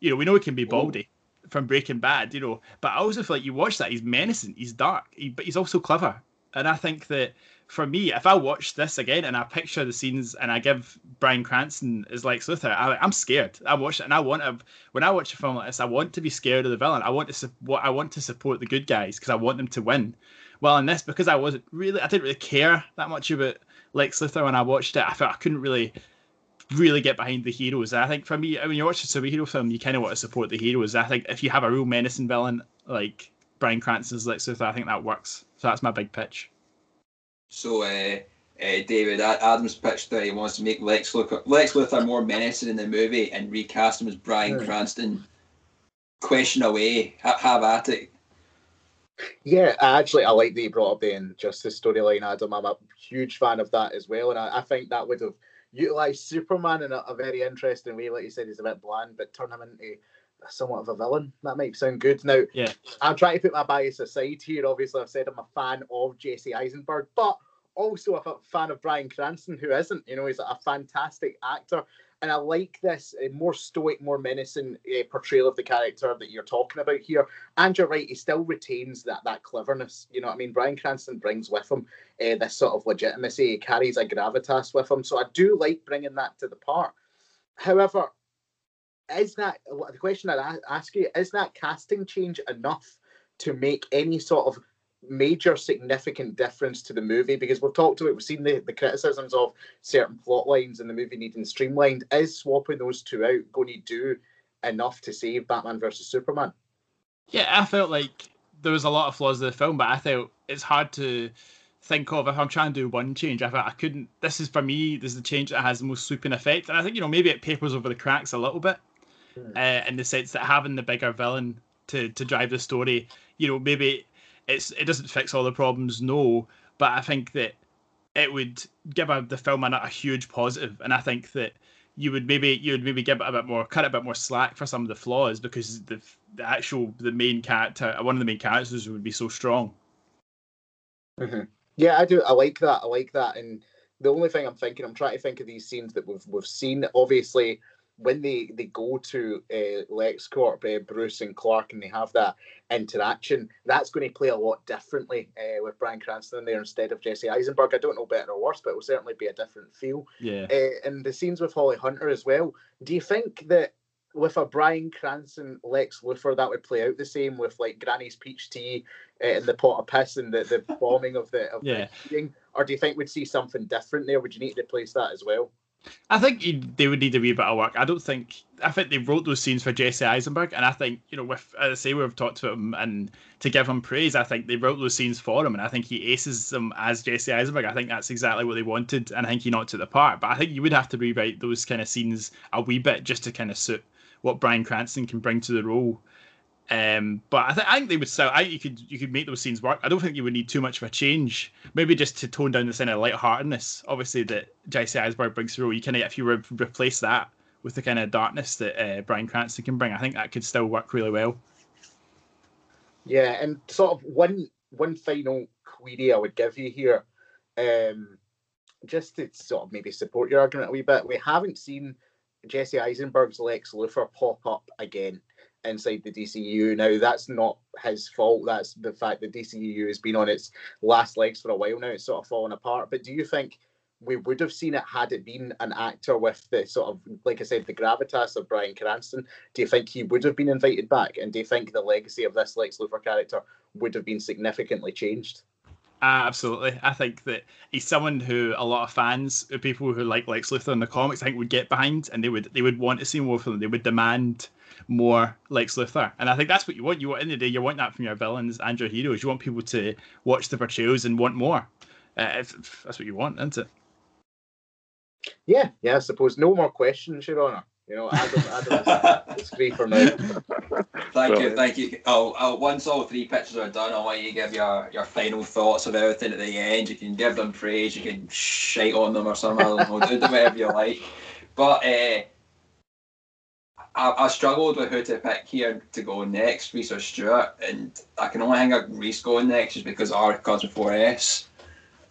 S2: you know, we know he can be baldy from Breaking Bad, you know, but I also feel like you watch that he's menacing, he's dark, he, but he's also clever. And I think that for me, if I watch this again and I picture the scenes and I give Bryan Cranston as Lex Luthor, I, I'm scared. I watch it and I want to. When I watch a film like this, I want to be scared of the villain. I want to support. I want to support the good guys because I want them to win. Well, in this, because I wasn't really, I didn't really care that much about Lex Luthor when I watched it. I felt I couldn't really really get behind the heroes. And I think for me, when you watch a superhero film, you kind of want to support the heroes. I think if you have a real menacing villain like Bryan Cranston's Lex Luthor, I think that works. So that's my big pitch.
S1: So, uh, uh, David Adams pitched that he wants to make Lex Luthor, Lex Luthor more menacing in the movie and recast him as Bryan
S5: Hmm.
S1: Cranston. Question away. Have at it.
S5: Yeah, actually I like that you brought up the Injustice storyline, Adam. I'm a huge fan of that as well, and I, I think that would have utilized Superman in a, a very interesting way. Like you said, he's a bit bland, but turn him into somewhat of a villain. That might sound good. Now,
S2: Yeah.
S5: I'm trying to put my bias aside here. Obviously, I've said I'm a fan of Jesse Eisenberg, but also a fan of Bryan Cranston, who isn't. You know, he's a fantastic actor. And I like this uh, more stoic, more menacing uh, portrayal of the character that you're talking about here. And you're right, he still retains that that cleverness. You know what I mean? Bryan Cranston brings with him uh, this sort of legitimacy. He carries a gravitas with him. So I do like bringing that to the part. However, is that the question I'd ask you? Is that casting change enough to make any sort of major significant difference to the movie? Because we've talked about, we've seen the, the criticisms of certain plot lines in the movie needing streamlined. Is swapping those two out going to do enough to save Batman versus Superman?
S2: Yeah, I felt like there was a lot of flaws in the film, but I felt it's hard to think of if I'm trying to do one change. I thought I couldn't. This is for me. This is the change that has the most sweeping effect, and I think you know maybe it papers over the cracks a little bit,
S5: Hmm.
S2: uh, in the sense that having the bigger villain to to drive the story, you know, maybe it's it doesn't fix all the problems, no, but I think that it would give a, the film a, a huge positive, and I think that you would maybe you would maybe give it a bit more cut a bit more slack for some of the flaws because the the actual the main character one of the main characters would be so strong. Mm-hmm.
S5: Yeah, I do. I like that. I like that. And the only thing I'm thinking, I'm trying to think of these scenes that we've we've seen. Obviously, when they they go to uh, LexCorp, uh, Bruce and Clark, and they have that interaction, that's going to play a lot differently uh, with Bryan Cranston in there instead of Jesse Eisenberg. I don't know better or worse, but it will certainly be a different feel.
S2: Yeah.
S5: Uh, and the scenes with Holly Hunter as well. Do you think that with a Bryan Cranston Lex Luthor that would play out the same with like Granny's peach tea uh, and the pot of piss and the, the [LAUGHS] bombing of the of
S2: Yeah.
S5: the? Or do you think we'd see something different there? Would you need to replace that as well?
S2: I think you- they would need a wee bit of work. I don't think. I think they wrote those scenes for Jesse Eisenberg, and I think you know, with as I say, we've talked to him, and to give him praise, I think they wrote those scenes for him, and I think he aces them as Jesse Eisenberg. I think that's exactly what they wanted, and I think he knocked it apart. But I think you would have to rewrite those kind of scenes a wee bit just to kind of suit what Bryan Cranston can bring to the role. Um, but I, th- I think they would still. I you could you could make those scenes work. I don't think you would need too much of a change. Maybe just to tone down the kind of lightheartedness, obviously that Jesse Eisenberg brings through. You kind of if you re- replace that with the kind of darkness that uh, Bryan Cranston can bring, I think that could still work really well.
S5: Yeah, and sort of one one final query I would give you here, um, just to sort of maybe support your argument a wee bit. We haven't seen Jesse Eisenberg's Lex Luthor pop up again inside the DCU. Now, that's not his fault. That's the fact that DCU has been on its last legs for a while now. It's sort of falling apart. But do you think we would have seen it had it been an actor with the sort of, like I said, the gravitas of Bryan Cranston? Do you think he would have been invited back? And do you think the legacy of this Lex Luthor character would have been significantly changed?
S2: Uh, absolutely. I think that he's someone who a lot of fans, people who like Lex Luthor in the comics, I think would get behind, and they would they would want to see more from him. They would demand more Lex Luthor, and I think that's what you want. You want in the day, you want that from your villains and your heroes. You want people to watch the portrayals and want more. Uh, if, if that's what you want, isn't it?
S5: Yeah, yeah. I suppose no more questions, Your Honour. You know, Adam, Adam is, free for now.
S1: Thank you, thank you. Oh, oh, once all three pictures are done, I want you to give your, your final thoughts of everything at the end. You can give them praise, you can shite on them or something. I don't know, do whatever you like. But uh, I, I struggled with who to pick here to go next, Rhys or Stewart, and I can only hang out Rhys going next just because R comes before S.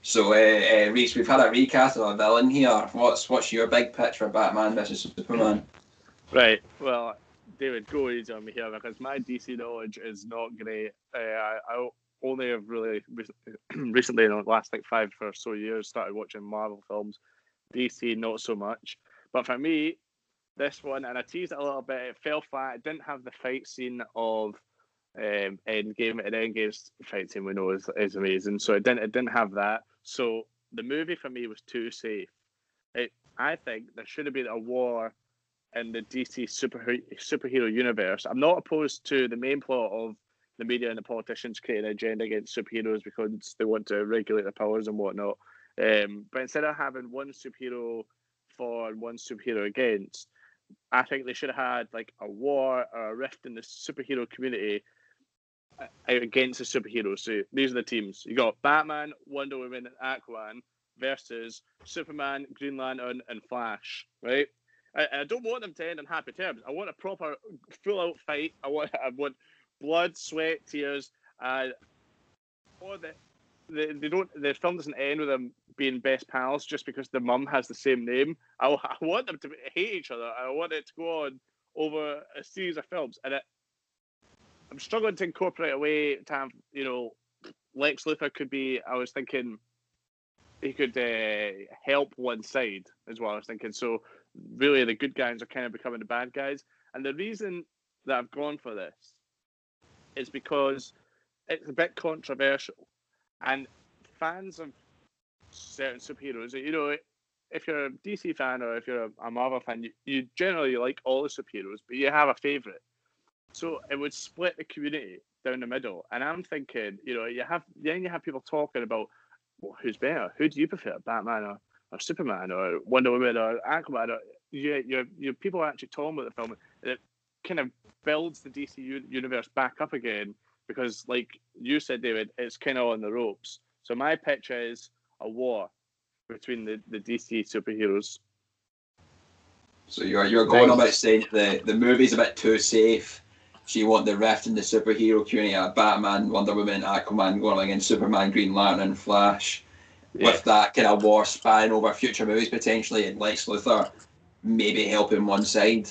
S1: So, uh, uh, Rhys, we've had a recast of a villain here. What's what's your big pitch for Batman versus Superman?
S3: Right. Well, David, go easy on me here because my DC knowledge is not great. Uh, I, I only have really [CLEARS THROAT] recently, in the last like five or so years, started watching Marvel films. DC, not so much. But for me, this one, and I teased it a little bit, it fell flat. It didn't have the fight scene of um, Endgame, and Endgame's fight scene we know is, is amazing. So it didn't it didn't have that. So the movie for me was too safe. It, I think there should have been a war in the DC super, superhero universe. I'm not opposed to the main plot of the media and the politicians creating an agenda against superheroes because they want to regulate their powers and whatnot. Um, but instead of having one superhero for and one superhero against, I think they should have had like a war or a rift in the superhero community uh, against the superheroes. So these are the teams. You got Batman, Wonder Woman, and Aquaman versus Superman, Green Lantern, and Flash. Right? I, I don't want them to end on happy terms. I want a proper, full-out fight. I want, I want blood, sweat, tears, uh, or the, the they don't. The film doesn't end with them being best pals just because the mum has the same name. I, [LAUGHS] I want them to hate each other. I want it to go on over a series of films, and it, I'm struggling to incorporate a way to have, you know, Lex Luthor could be. I was thinking he could uh, help one side as well. I was thinking so. Really, the good guys are kind of becoming the bad guys, and the reason that I've gone for this is because it's a bit controversial, and fans of certain superheroes, you know, if you're a DC fan or if you're a, Marvel fan, you, you generally like all the superheroes, but you have a favorite. So it would split the community down the middle. And I'm thinking, you know, you have then you have people talking about well, who's better? Who do you prefer, Batman or, or Superman or Wonder Woman or Aquaman? Or, you, you, you people are actually talking about the film, and it kind of builds the DC universe back up again because, like you said, David, it's kind of on the ropes. So my pitch is a war between the, the DC superheroes.
S1: So you're you're going nice. about saying the the movie's a bit too safe so you want the rift in the superhero community of Batman, Wonder Woman, Aquaman going against Superman, Green Lantern, and Flash. Yeah. With that kind of war spanning over future movies potentially, and Lex Luthor maybe helping one side.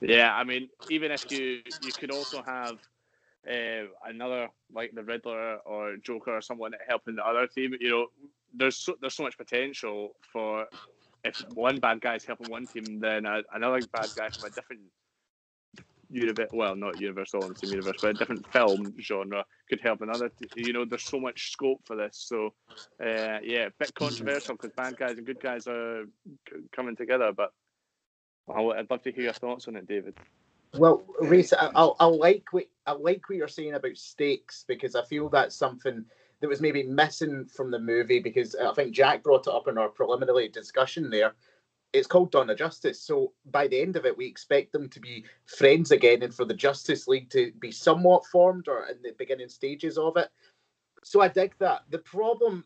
S3: Yeah, I mean, even if you you could also have uh, another like the Riddler or Joker or someone helping the other team. You know, there's so, there's so much potential for if one bad guy is helping one team, then a, another bad guy from a different universe, well, not universe, all in the same universe, but a different film genre could help another. You know, there's so much scope for this. So, uh, yeah, a bit controversial because bad guys and good guys are coming together. But I'd love to hear your thoughts on it, David.
S5: Well, Rhys, I, I, I like what I like what you're saying about stakes because I feel that's something that was maybe missing from the movie because uh, I think Jack brought it up in our preliminary discussion there it's called Dawn of Justice. So by the end of it, we expect them to be friends again and for the Justice League to be somewhat formed or in the beginning stages of it. So I dig that. The problem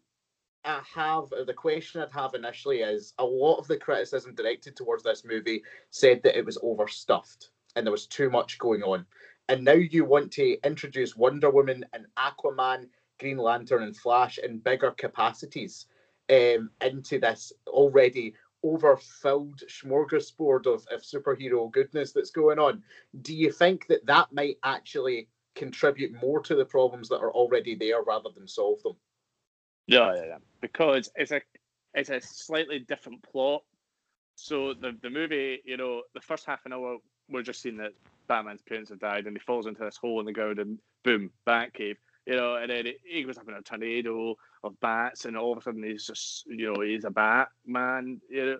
S5: I have, or the question I'd have initially is a lot of the criticism directed towards this movie said that it was overstuffed and there was too much going on. And now you want to introduce Wonder Woman and Aquaman Green Lantern and Flash in bigger capacities um, into this already overfilled smorgasbord of, of superhero goodness that's going on. Do you think that that might actually contribute more to the problems that are already there rather than solve them?
S3: Yeah, yeah, yeah. Because it's a it's a slightly different plot. So the the movie, you know, the first half an hour, we're just seeing that Batman's parents have died, and he falls into this hole in the ground, and boom, Batcave. You know, and then it, he goes up in a tornado of bats, and all of a sudden he's just, you know, he's a Batman. You know,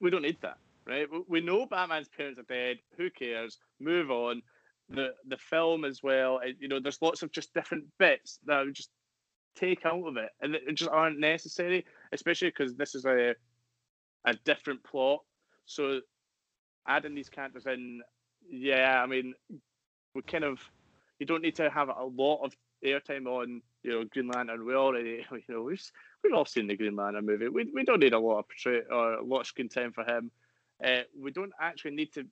S3: we don't need that, right? We know Batman's parents are dead. Who cares? Move on. The the film as well. You know, there's lots of just different bits that we just take out of it, and it just aren't necessary, especially because this is a a different plot. So adding these characters in, yeah, I mean, we kind of you don't need to have a lot of airtime on you know Green Lantern. We already [LAUGHS] you know we've we've all seen the Green Lantern movie. We we don't need a lot of portray or a lot of screen time for him. Uh, we don't actually need to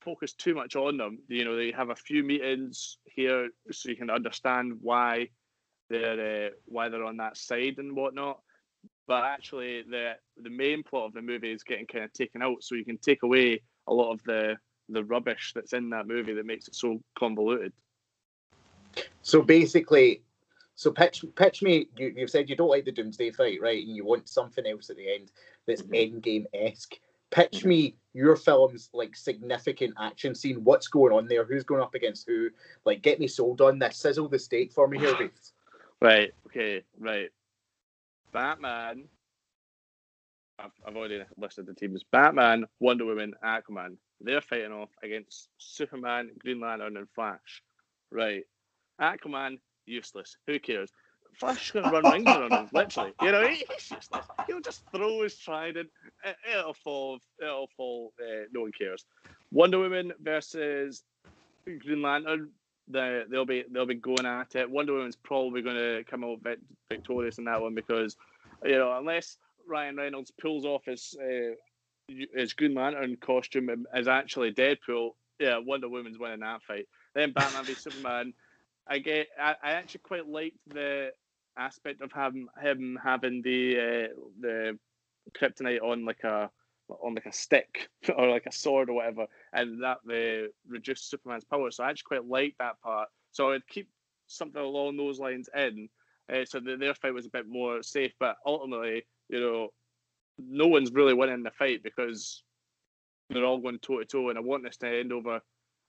S3: focus too much on them. You know, they have a few meetings here so you can understand why they're uh, why they're on that side and whatnot. But actually, the the main plot of the movie is getting kind of taken out, so you can take away a lot of the the rubbish that's in that movie that makes it so convoluted.
S5: So basically, so pitch pitch me. You, you've said you don't like the Doomsday fight, right? And you want something else at the end that's mm-hmm. Endgame esque. Pitch me your film's like significant action scene. What's going on there? Who's going up against who? Like, get me sold on this. Sizzle the steak for me here, Rhys. [SIGHS]
S3: Right. Okay. Right. Batman. I've, I've already listed the teams. Batman, Wonder Woman, Aquaman. They're fighting off against Superman, Green Lantern, and Flash. Right. Aquaman, useless. Who cares? Flash is going to run [LAUGHS] rings around him, literally. You know, he's useless. He'll just throw his trident. It'll fall. It'll fall. Uh, no one cares. Wonder Woman versus Green Lantern they they'll be they'll be going at it. Wonder Woman's probably going to come out victorious in that one because you know unless Ryan Reynolds pulls off his uh, his Green Lantern costume as actually Deadpool, yeah, Wonder Woman's winning that fight. Then Batman v Superman. I get I, I actually quite liked the aspect of having him having the uh, the kryptonite on like a on like a stick [LAUGHS] or like a sword or whatever, and that uh, reduced Superman's power. So I actually quite like that part. So I'd keep something along those lines in, uh, so that their fight was a bit more safe. But ultimately, you know, no one's really winning the fight because they're all going toe to toe, and I want this to end over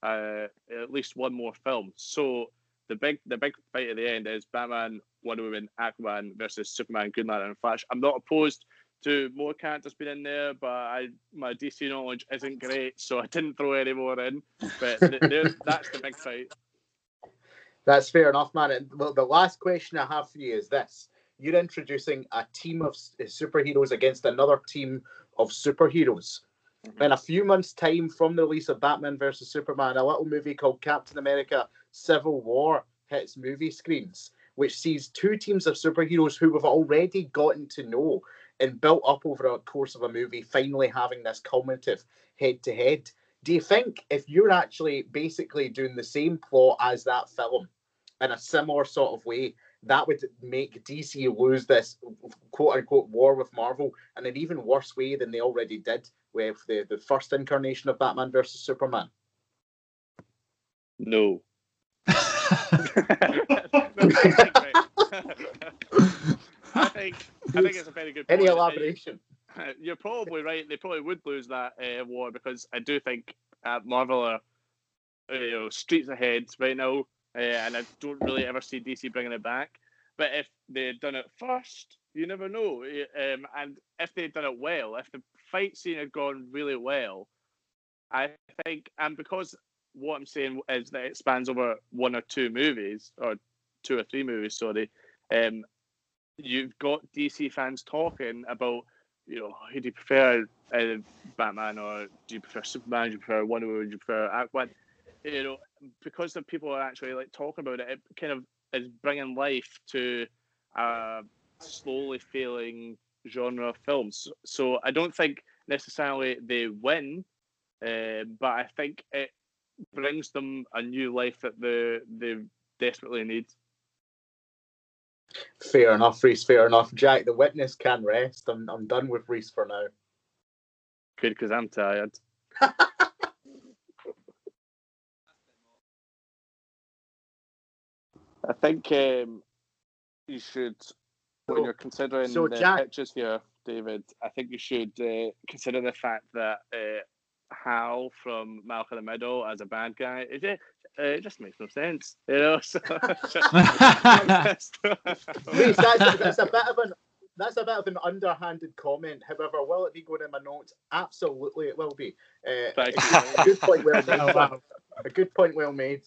S3: uh, at least one more film. So the big the big fight at the end is Batman, Wonder Woman, Aquaman versus Superman, Green Lantern, and Flash. I'm not opposed to more characters being in there, but I my DC knowledge isn't great, so I didn't throw any more in. But that's the big fight.
S5: That's fair enough, man. Well, the last question I have for you is this: You're introducing a team of superheroes against another team of superheroes. Mm-hmm. In a few months' time from the release of Batman versus Superman, a little movie called Captain America: Civil War hits movie screens, which sees two teams of superheroes who we've already gotten to know and built up over a course of a movie, finally having this culminative head to head. Do you think if you're actually basically doing the same plot as that film in a similar sort of way, that would make DC lose this quote unquote war with Marvel in an even worse way than they already did with the, the first incarnation of Batman versus Superman?
S3: No. [LAUGHS] I think I think it's a very good.
S5: Any elaboration?
S3: You're probably right. They probably would lose that uh, war because I do think uh, Marvel are uh, you know streets ahead right now, uh, and I don't really ever see DC bringing it back. But if they'd done it first, you never know. Um, and if they'd done it well, if the fight scene had gone really well, I think, and because what I'm saying is that it spans over one or two movies, or two or three movies, sorry. Um, you've got DC fans talking about, you know, who do you prefer, uh, Batman or do you prefer Superman? Do you prefer Wonder Woman? Do you prefer Aquaman? You know, because the people are actually like talking about it, it kind of is bringing life to a slowly failing genre of films. So I don't think necessarily they win, uh, but I think it brings them a new life that they they desperately need.
S5: Fair enough, Rhys. Fair enough. Jack, the witness can rest. I'm, I'm done with Rhys for now.
S3: Good, because I'm tired. [LAUGHS] I think um, you should, when you're considering
S5: so
S3: the
S5: Jack-
S3: pictures here, David, I think you should uh, consider the fact that uh, Hal from Malcolm in the Middle as a bad guy, it, just- uh, it just makes no sense, you know. [LAUGHS] So, [LAUGHS]
S5: Rhys, [LAUGHS] that's, that's a bit of an that's a bit of an underhanded comment. However, will it be going in my notes? Absolutely, it will be. Uh,
S3: Thank
S5: a good point well made. A good point well made.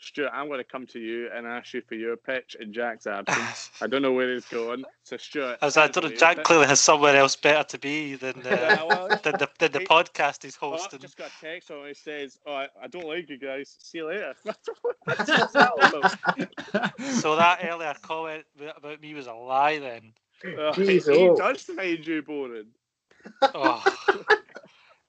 S3: Stewart, I'm going to come to you and ask you for your pitch in Jack's absence. [LAUGHS] I don't know where he's going. So, Stewart.
S4: As I don't know, Jack clearly has somewhere else better to be than [LAUGHS]
S3: Yeah,
S4: uh,
S3: well,
S4: than the than the
S3: he-
S4: podcast he's
S3: Oh, I've just got a text on it says, "Oh, I, I don't like you guys. See you later." What's that all about?
S4: So that earlier comment about me was a lie then.
S3: Oh,
S5: Jeez,
S3: he
S5: oh.
S3: does find you boring.
S4: Oh, [LAUGHS]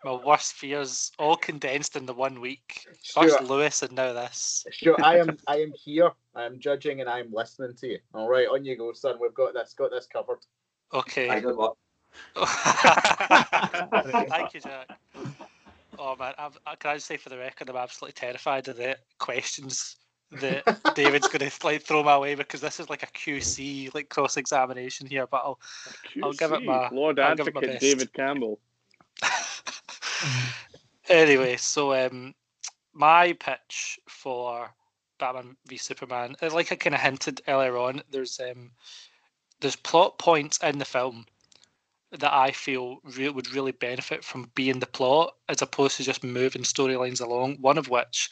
S4: my worst fears all condensed in the one week. First
S5: Stewart,
S4: Lewis and now this.
S5: Stewart, I am [LAUGHS] I am here. I am judging and I am listening to you. All right, on you go, son. We've got this. Got this covered.
S1: I
S4: Okay.
S1: good luck.
S4: Thank you, Jack. Oh man, I'm, I can I just say for the record, I'm absolutely terrified of the questions that [LAUGHS] David's going to like throw my way because this is like a QC like cross examination here. But I'll I'll give it my-
S3: Lord
S4: I'll give it my
S3: Advocate
S4: best.
S3: David Campbell.
S4: Anyway, so um, my pitch for Batman v Superman, uh, like I kind of hinted earlier on, there's um, there's plot points in the film that I feel re- would really benefit from being the plot as opposed to just moving storylines along. One of which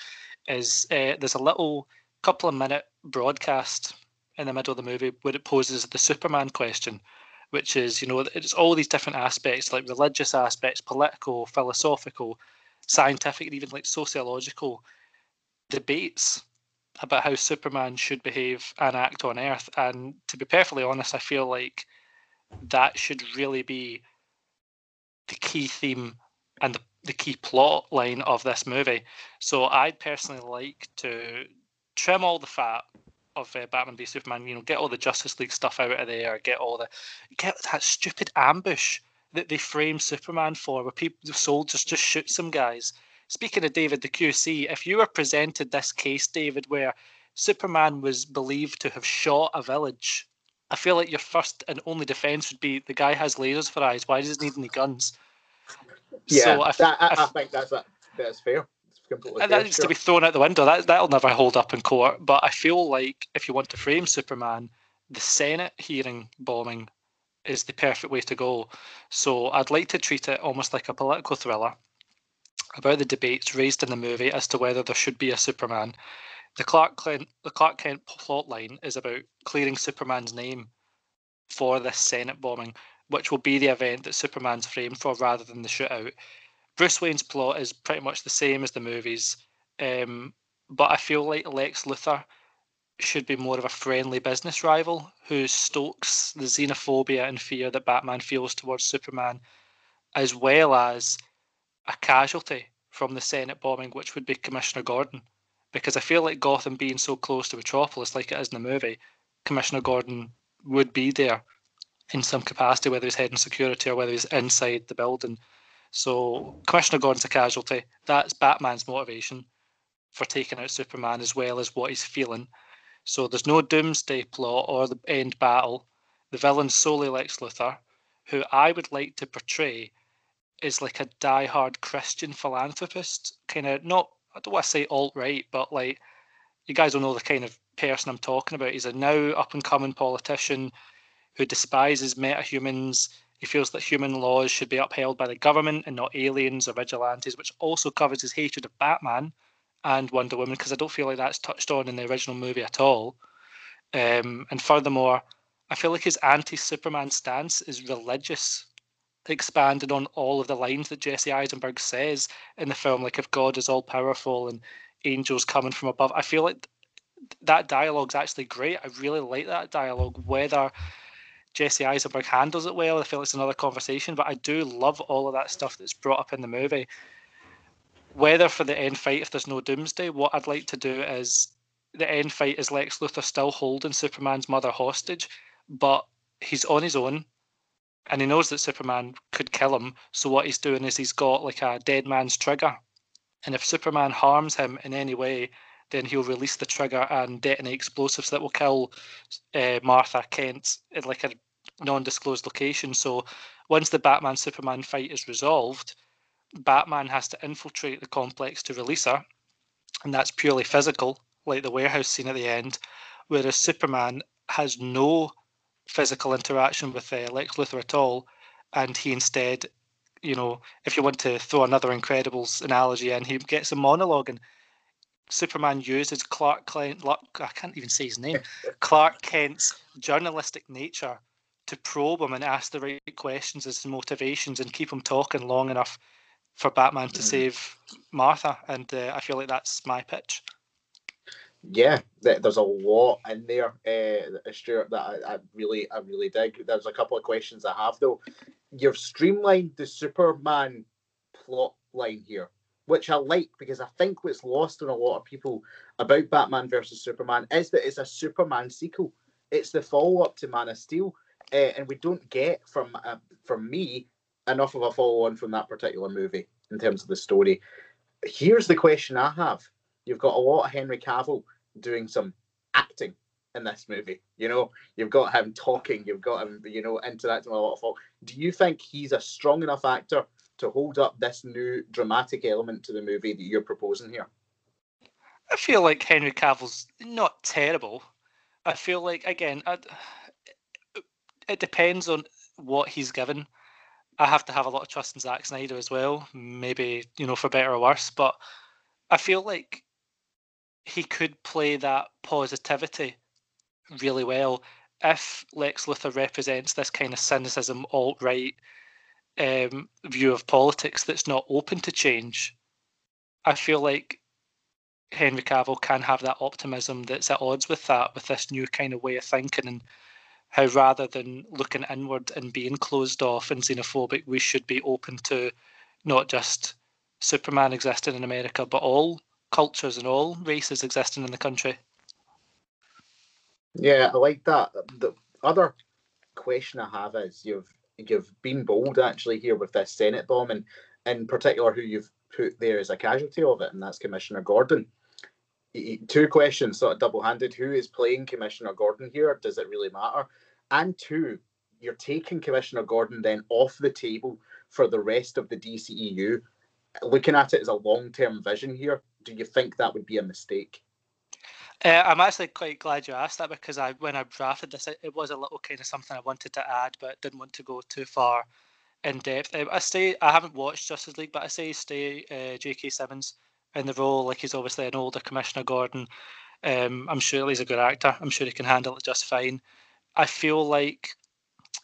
S4: is uh, there's a little couple of minute broadcast in the middle of the movie where it poses the Superman question, which is you know it's all these different aspects like religious aspects, political, philosophical, scientific, and even like sociological debates about how Superman should behave and act on Earth. And to be perfectly honest, I feel like that should really be the key theme and the, the key plot line of this movie. So I'd personally like to trim all the fat of uh, Batman v Superman. You know, get all the Justice League stuff out of there. Get all the get that stupid ambush that they frame Superman for, where people the soldiers just shoot some guys. Speaking of David the QC, if you were presented this case, David, where Superman was believed to have shot a village, I feel like your first and only defense would be the guy has lasers for eyes. Why does he need any guns?
S5: Yeah,
S4: so I,
S5: that, I,
S4: I-
S5: I think that's a, that's fair.
S4: And that needs to be thrown out the window. That that'll never hold up in court. But I feel like if you want to frame Superman, the Senate hearing bombing is the perfect way to go. So I'd like to treat it almost like a political thriller about the debates raised in the movie as to whether there should be a Superman. The Clark Kent, the Clark Kent plot line is about clearing Superman's name for this Senate bombing, which will be the event that Superman's framed for rather than the shootout. Bruce Wayne's plot is pretty much the same as the movies, um, but I feel like Lex Luthor should be more of a friendly business rival who stokes the xenophobia and fear that Batman feels towards Superman, as well as a casualty from the Senate bombing, which would be Commissioner Gordon. Because I feel like Gotham being so close to Metropolis, like it is in the movie, Commissioner Gordon would be there in some capacity, whether he's heading security or whether he's inside the building. So Commissioner Gordon's a casualty. That's Batman's motivation for taking out Superman as well as what he's feeling. So there's no doomsday plot or the end battle. The villain's solely Lex Luthor, who I would like to portray is like a die-hard Christian philanthropist, kind of not I don't want to say alt right, but like you guys will know the kind of person I'm talking about. He's a now up and coming politician who despises metahumans. He feels that human laws should be upheld by the government and not aliens or vigilantes, which also covers his hatred of Batman and Wonder Woman, because I don't feel like that's touched on in the original movie at all. Um, and furthermore, I feel like his anti Superman stance is religious, expanded on all of the lines that Jesse Eisenberg says in the film, like if God is all powerful and angels coming from above. I feel like that dialogue's actually great. I really like that dialogue. Whether Jesse Eisenberg handles it well, I feel it's another conversation, but I do love all of that stuff that's brought up in the movie. Whether for the end fight, if there's no doomsday, what I'd like to do is the end fight is Lex Luthor still holding Superman's mother hostage, but he's on his own and he knows that Superman could kill him. So what he's doing is he's got like a dead man's trigger. And if Superman harms him in any way, then he'll release the trigger and detonate explosives that will kill uh, Martha Kent in like a non-disclosed location. So once the Batman Superman fight is resolved, Batman has to infiltrate the complex to release her, and that's purely physical, like the warehouse scene at the end. Whereas Superman has no physical interaction with uh, Lex Luthor at all, and he instead, you know, if you want to throw another Incredibles analogy in, he gets a monologue and Superman uses Clark Kent. I can't even say his name. Clark Kent's journalistic nature to probe him and ask the right questions as to motivations and keep him talking long enough for Batman to mm. save Martha. And uh, I feel like that's my pitch
S5: yeah, there's a lot in there, uh, Stewart, that I, I, really, I really dig. There's a couple of questions I have though. You've streamlined the Superman plot line here, which I like because I think what's lost on a lot of people about Batman versus Superman is that it's a Superman sequel. It's the follow up to Man of Steel, uh, and we don't get from uh, from me enough of a follow on from that particular movie in terms of the story. Here's the question I have You've got a lot of Henry Cavill doing some acting in this movie. You know, you've got him talking, you've got him, you know, interacting with a lot of folk. Do you think he's a strong enough actor to hold up this new dramatic element to the movie that you're proposing here?
S4: I feel like Henry Cavill's not terrible. I feel like again, I, it depends on what he's given. I have to have a lot of trust in Zack Snyder as well. Maybe you know for better or worse, but I feel like he could play that positivity really well if Lex Luthor represents this kind of cynicism, alt right um, view of politics that's not open to change. I feel like Henry Cavill can have that optimism that's at odds with that, with this new kind of way of thinking, and how rather than looking inward and being closed off and xenophobic, we should be open to not just Superman existing in America, but all cultures and all races existing in the country.
S5: Yeah, I like that. The other question I have is you've you've been bold actually here with this Senate bomb, and in particular who you've put there as a casualty of it, and that's Commissioner Gordon. Two questions, sort of double-handed. Who is playing Commissioner Gordon here? Does it really matter? And two, you're taking Commissioner Gordon then off the table for the rest of the DCEU. Looking at it as a long-term vision here, do you think that would be a mistake?
S4: Uh, I'm actually quite glad you asked that because I, when I drafted this, it, it, was a little kind of something I wanted to add, but didn't want to go too far in depth. Um, I say I haven't watched Justice League, but I say stay uh, J.K. Simmons in the role. Like he's obviously an older Commissioner Gordon. Um, I'm sure he's a good actor. I'm sure he can handle it just fine. I feel like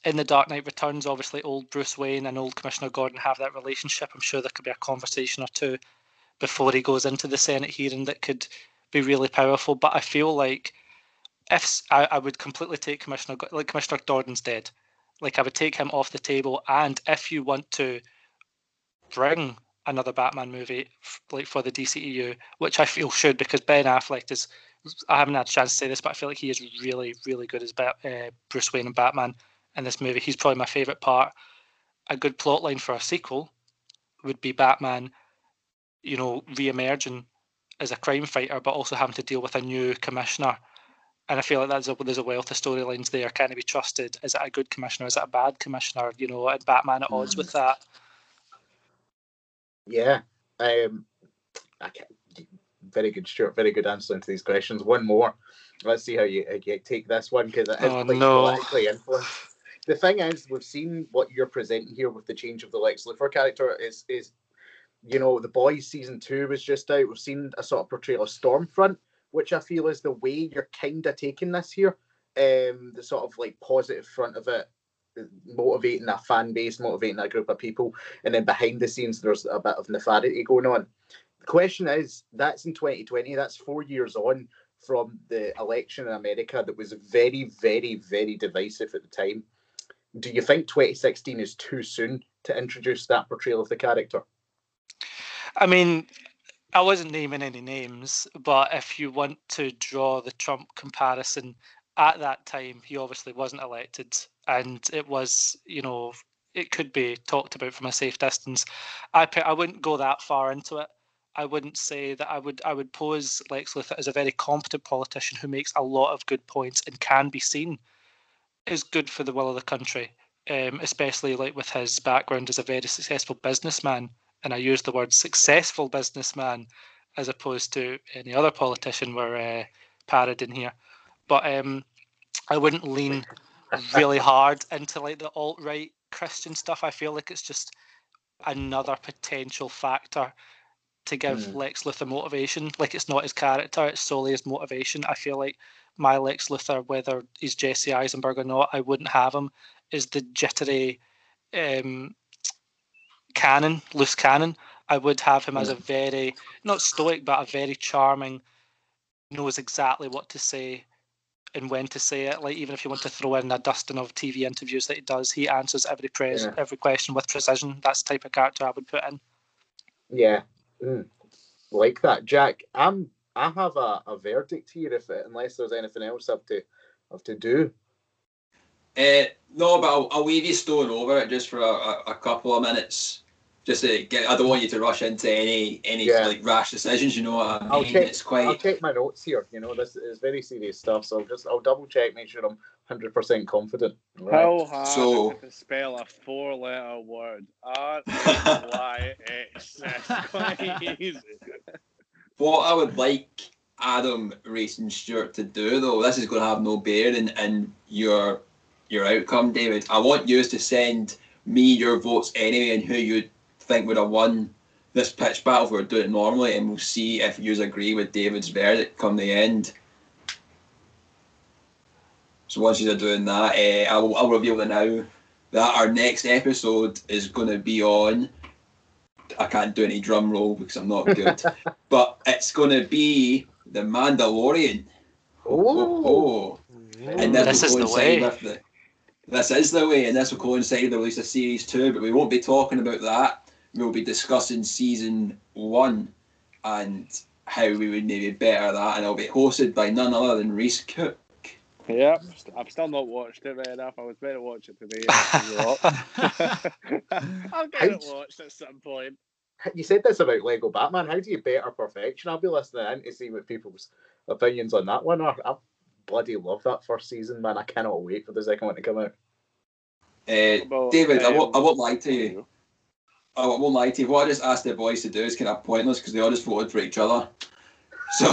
S4: in the Dark Knight Returns, obviously old Bruce Wayne and old Commissioner Gordon have that relationship. I'm sure there could be a conversation or two before he goes into the Senate hearing that could be really powerful. But I feel like if I, I would completely take Commissioner like Commissioner Gordon's dead, like I would take him off the table. And if you want to bring another Batman movie like for the DCEU, which I feel should because Ben Affleck is. I haven't had a chance to say this, but I feel like he is really, really good as ba- uh, Bruce Wayne and Batman in this movie. He's probably my favorite part. A good plot line for a sequel would be Batman you know, re-emerging as a crime fighter, but also having to deal with a new commissioner. And I feel like there's a, there's a wealth of storylines there. Can he be trusted? Is it a good commissioner? Is it a bad commissioner? You know, and Batman at odds with that.
S5: Yeah, um, very good, Stewart. Very good answer to these questions. One more. Let's see how you, how you take this one because it is oh, no. politically influenced. The thing is, we've seen what you're presenting here with the change of the Lex Luthor character is is you know, The Boys season two was just out. We've seen a sort of portrayal of Stormfront, which I feel is the way you're kind of taking this here. Um, the sort of like positive front of it, motivating a fan base, motivating a group of people, and then behind the scenes there's a bit of nefarity going on. The question is, that's in 2020. That's four years on from the election in America that was very, very, very divisive at the time. Do you think 2016 is too soon to introduce that portrayal of the character?
S4: I mean, I wasn't naming any names, but if you want to draw the Trump comparison, at that time he obviously wasn't elected, and it was, you know, it could be talked about from a safe distance. I I wouldn't go that far into it. I wouldn't say that I would I would pose Lex Luthor as a very competent politician who makes a lot of good points and can be seen as good for the will of the country, um, especially like with his background as a very successful businessman. And I use the word successful businessman as opposed to any other politician we're uh, parodying here. But um, I wouldn't lean really hard into like the alt right Christian stuff. I feel like it's just another potential factor to give
S5: Mm.
S4: Lex Luthor motivation. Like it's not his character, it's solely his motivation. I feel like my Lex Luthor, whether he's Jesse Eisenberg or not, I wouldn't have him is the jittery um, cannon, loose cannon. I would have him as a very not stoic, but a very charming, knows exactly what to say and when to say it. Like even if you want to throw in a dusting of TV interviews that he does, he answers every pres-
S5: Yeah.
S4: every question with precision. That's the type of character I would put in.
S5: Yeah, mm. like that, Jack. I'm. I have a, a verdict here, if unless there's anything else I've to have to do.
S1: Uh, no, but I'll, I'll leave you stone over it just for a, a, a couple of minutes. Just to get, I don't want you to rush into any any
S5: Yeah.
S1: like rash decisions. You know what I
S5: I'll
S1: mean?
S5: check-
S1: It's
S5: I'll
S1: quite.
S5: check my notes here. You know, this is very serious stuff, so I'll just I'll double check, make sure I'm hundred percent confident. Right.
S3: How hard
S1: So-
S3: to spell a four-letter word? R A Y X. That's quite easy.
S1: What I would like Adam Racing Stewart to do though, this is going to have no bearing in your your outcome, David. I want you to send me your votes anyway and who you think we'd have won this pitch battle if we were doing it normally, and we'll see if you agree with David's verdict come the end. So once you're doing that, uh, I'll, I'll reveal it now that our next episode is going to be on. I can't do any drum roll because I'm not good, [LAUGHS] but it's going to be the Mandalorian.
S5: Oh,
S1: Oh, and this,
S4: This
S1: will
S4: is the way.
S1: with the. This is the way, and this will coincide with the release of series two. But we won't be talking about that. We'll be discussing season one and how we would maybe better that, and it'll be hosted by none other than Rhys Cook.
S3: Yep, I've still not watched it right enough. I was meant to watch it today. I'll [LAUGHS] [LAUGHS] get it watched at some point.
S5: you said this about Lego Batman. How do you better perfection? I'll be listening in to see what people's opinions on that one are. I bloody love that first season, man. I cannot wait for the second one to come out.
S1: Uh,
S3: About,
S1: David, I,
S3: um,
S1: won't, I won't lie to you. I won't lie to you. What I just asked the boys to do is kind of pointless because they all just voted for each other. So [LAUGHS]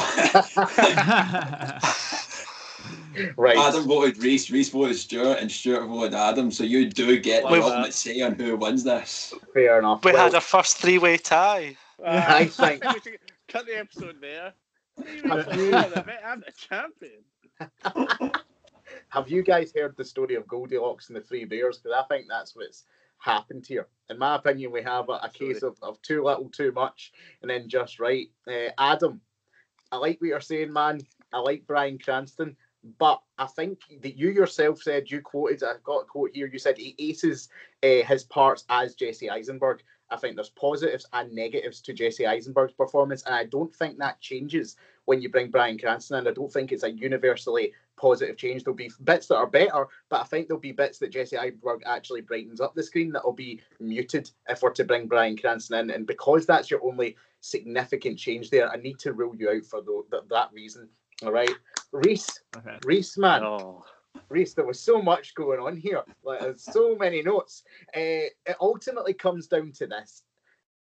S5: Right.
S1: Adam voted Rhys, Rhys voted Stewart, and Stewart voted Adam. So you do get the
S4: We've-
S1: ultimate say on who wins this.
S5: Fair enough.
S4: We
S5: Well,
S4: had a first three-way tie.
S5: I
S3: Uh,
S5: think- [LAUGHS]
S3: we should cut the episode there. I'm the champion. [LAUGHS]
S5: Have you guys heard the story of Goldilocks and the Three Bears? Because I think that's what's happened here. In my opinion, we have a, a case of, of too little, too much, and then just right. Uh, Adam, I like what you're saying, man. I like Bryan Cranston, but I think that you yourself said you quoted. I've got a quote here. You said he aces uh, his parts as Jesse Eisenberg. I think there's positives and negatives to Jesse Eisenberg's performance, and I don't think that changes when you bring Bryan Cranston in. I don't think it's a universally positive change. There'll be bits that are better, but I think there'll be bits that Jesse Eisenberg actually brightens up the screen that'll be muted if we're to bring Bryan Cranston in. And because that's your only significant change there, I need to rule you out for the, that that reason. All right, Rhys,
S2: Okay.
S5: Rhys, man,
S3: Oh,
S5: Rhys, there was so much going on here. Like, there's so many notes. Uh, it ultimately comes down to this.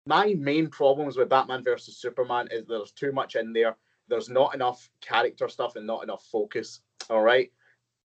S5: My main problems with Batman versus Superman is there's too much in there. There's not enough character stuff and not enough focus. All right.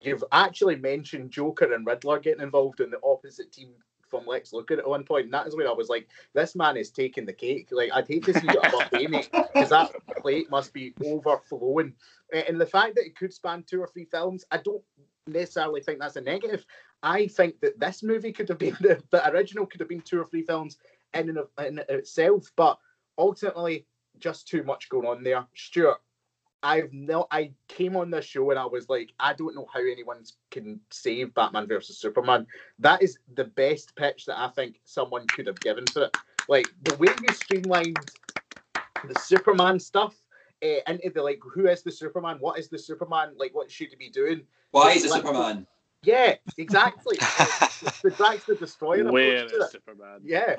S5: You've actually mentioned Joker and Riddler getting involved in the opposite team from Lex Luthor at one point, and that is where I was like, "This man is taking the cake." Like, I'd hate to see a buffet, mate, because that plate must be overflowing. And the fact that it could span two or three films, I don't necessarily think that's a negative. I think that this movie could have been the, [LAUGHS] the original could have been two or three films in and of in itself, but ultimately just too much going on there. Stewart, I've no I came on this show and I was like, I don't know how anyone can save Batman versus Superman. That is the best pitch that I think someone could have given for it. Like the way you streamlined the Superman stuff uh, into the like, who is the Superman? What is the Superman? Like, what should he be doing?
S1: Why is the
S5: Like-
S1: Superman?
S5: Yeah, exactly. [LAUGHS] the Drax the Destroyer.
S3: Where
S5: approach to
S3: Superman?
S5: Yeah,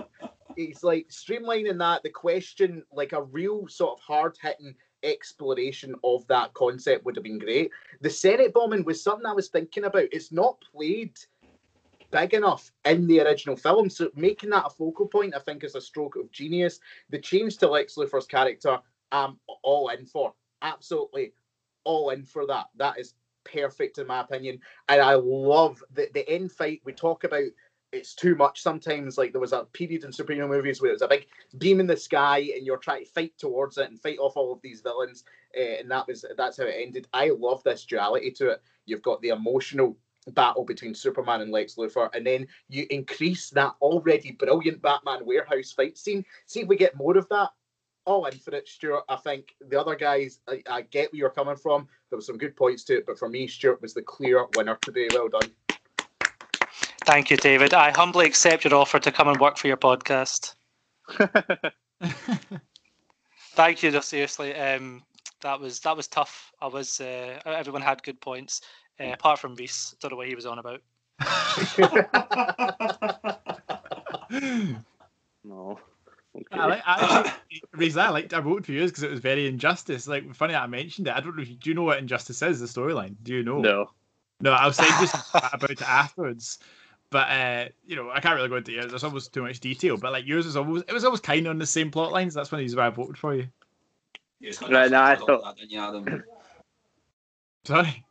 S5: he's like streamlining that. The question, like a real sort of hard hitting exploration of that concept, would have been great. The Senate bombing was something I was thinking about. It's not played big enough in the original film, so making that a focal point, I think, is a stroke of genius. The change to Lex Luthor's character, I'm all in for. Absolutely all in for that. That is perfect in my opinion. And I love the, the end fight. We talk about it's too much sometimes. Like there was a period in superhero movies where it was a big beam in the sky and you're trying to fight towards it and fight off all of these villains. Uh, and that was that's how it ended. I love this duality to it. You've got the emotional battle between Superman and Lex Luthor, and then you increase that already brilliant Batman warehouse fight scene. See if we get more of that. All in for it, Stewart. I think the other guys, I, I get where you're coming from. There was some good points to it, but for me, Stewart was the clear winner today. Well done.
S4: Thank you, David. I humbly accept your offer to come and work for your podcast. [LAUGHS] Thank you, though, seriously. Um, that was that was tough. I was uh, everyone had good points, uh, apart from Rhys. Don't know what he was on about. [LAUGHS]
S3: No. Okay.
S2: I like, I actually, Rhys, I liked I voted for yours because it was very injustice. Like funny that I mentioned it. I don't know if you do you know what injustice is, the storyline. Do you know?
S3: No.
S2: No, I'll say just [LAUGHS] about it afterwards. But uh, you know, I can't really go into yours. There's almost too much detail. But like yours was almost it was almost kind of on the same plot lines. That's one of these why I voted for you.
S1: You
S3: Right,
S1: an
S3: no, I thought-
S1: that, didn't you, Adam? [COUGHS]
S2: Sorry.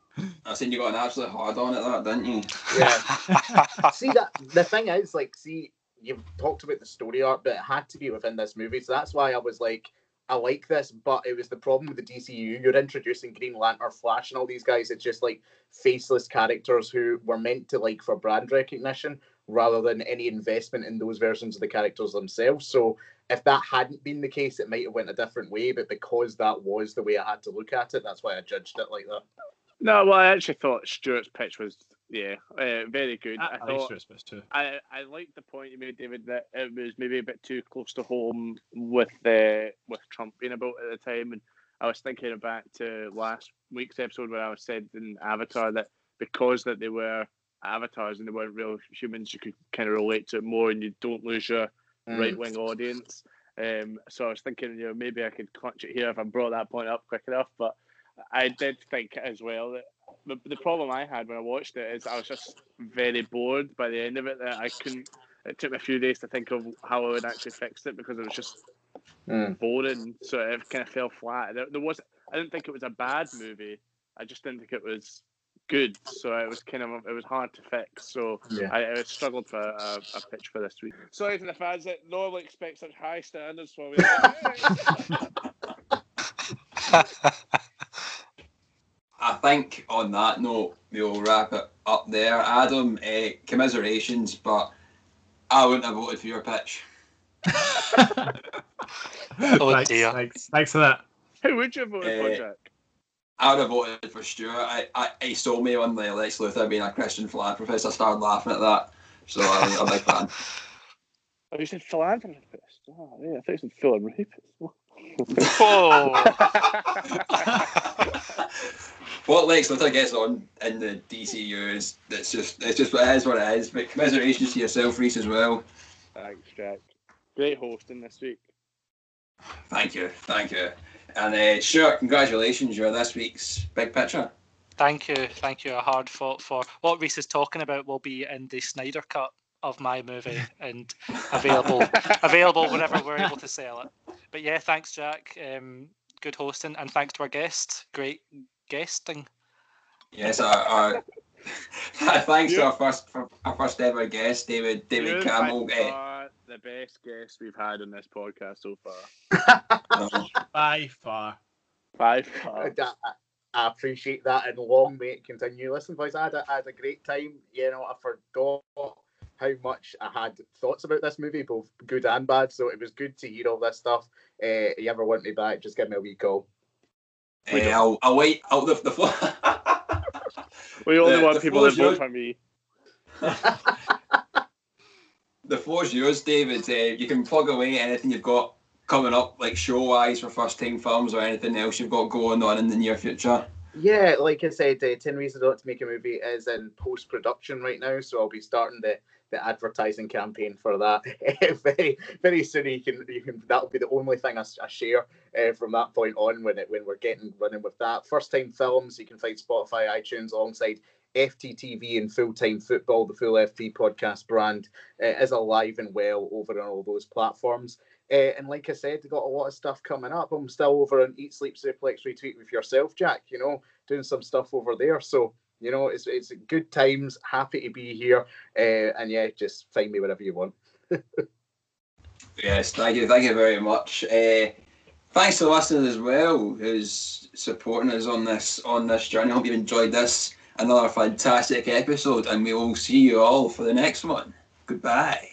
S1: I seen you got an absolute hard on at that, didn't you?
S5: Yeah. [LAUGHS] see that the thing is like see you've talked about the story arc but it had to be within this movie so that's why i was like i like this but it was the problem with the dcu you're introducing green lantern flash and all these guys it's just like faceless characters who were meant to like for brand recognition rather than any investment in those versions of the characters themselves. So if that hadn't been the case it might have went a different way but because that was the way i had to look at it that's why i judged it like that.
S3: No, well, I actually thought Stewart's pitch was, yeah, uh, very good.
S2: I,
S3: I,
S2: I like
S3: thought
S2: Stewart's too.
S3: I, I liked the point you made, David, that it was maybe a bit too close to home with uh, with Trump being about at the time, and I was thinking back to last week's episode where I was said in Avatar that because that they were avatars and they weren't real humans, you could kind of relate to it more, and you don't lose your
S5: Mm.
S3: right wing audience. Um, so I was thinking, you know, maybe I could clutch it here if I brought that point up quick enough. But I did think as well that the, the problem I had when I watched it is I was just very bored by the end of it. That I couldn't. It took me a few days to think of how I would actually fix it because it was just
S5: Mm.
S3: boring. So it kind of fell flat. There, there was. I didn't think it was a bad movie. I just didn't think it was good. So it was kind of it was hard to fix. So
S5: Yeah.
S3: I, I struggled for a, a pitch for this week. Sorry to the fans that normally expect such high standards for me. [LAUGHS] [LAUGHS]
S1: I think on that note, we'll wrap it up there. Adam, uh, commiserations, but I wouldn't have voted for your pitch. [LAUGHS]
S4: Oh,
S2: thanks,
S4: dear.
S2: Thanks, thanks for that.
S3: Who would you vote for,
S1: Eh,
S3: Jack?
S1: I would have voted for Stewart. I, I, he sold me on the Lex Luthor being a Christian philanthropist. I started laughing at that. So I'm a big fan.
S3: Oh, you said philanthropist. Oh, yeah, I thought you said philanthropist.
S4: Whoa. [LAUGHS] [LAUGHS]
S1: what Lex Luthor gets on in the DCU is it's just it's just what it is what it is. But commiserations to yourself, Rhys, as well.
S3: Thanks, Jack. Great hosting this week.
S1: Thank you, thank you. And uh, Stewart, congratulations, you're this week's big pitcher.
S4: Thank you, thank you. A hard fought for what Rhys is talking about will be in the Snyder cut of my movie and available [LAUGHS] available whenever we're able to sell it. But yeah, thanks, Jack. Um, good hosting, and thanks to our guest. Great guesting.
S1: Yes, our, our thanks to our first our first ever guest, David David
S3: You're
S1: Campbell.
S3: by
S1: eh,
S3: the best guest we've had on this podcast so far. [LAUGHS]
S2: By far.
S3: By
S5: I,
S3: far.
S5: I- I appreciate that, and long may it continue. Listen, boys, I had, a, I had a great time. You know, I forgot how much I had thoughts about this movie, both good and bad. So it was good to hear all this stuff. Uh, you ever want me back? Just give me a wee call.
S1: Eh, I'll, I'll wait. I'll, the, the floor. [LAUGHS]
S3: We only
S1: The-
S3: want
S1: the
S3: people that
S1: floor's
S3: vote for me. [LAUGHS]
S1: the floor's yours, David. Uh, you can plug away anything you've got coming up, like show wise for first time films or anything else you've got going on in the near future?
S5: Yeah, like I said, uh, 10 Reasons Not to Make a Movie is in post production right now, so I'll be starting the, the advertising campaign for that [LAUGHS] very very soon. You can you can that'll be the only thing I, I share uh, from that point on when it when we're getting running with that. First time films you can find Spotify, iTunes alongside FTTV and Full Time Football, the Full FT podcast brand, uh, is alive and well over on all those platforms. Uh, and like I said, they got a lot of stuff coming up. I'm still over on Eat Sleep Suplex Retweet with yourself, Jack. You know, doing some stuff over there. So you know, it's it's good times. Happy to be here. Uh, and yeah, just find me wherever you want. [LAUGHS]
S1: yes, thank you, thank you very much. Uh, thanks to listening as well, who's supporting us on this on this journey. I hope you enjoyed this. Another fantastic episode, and we will see you all for the next one. Goodbye.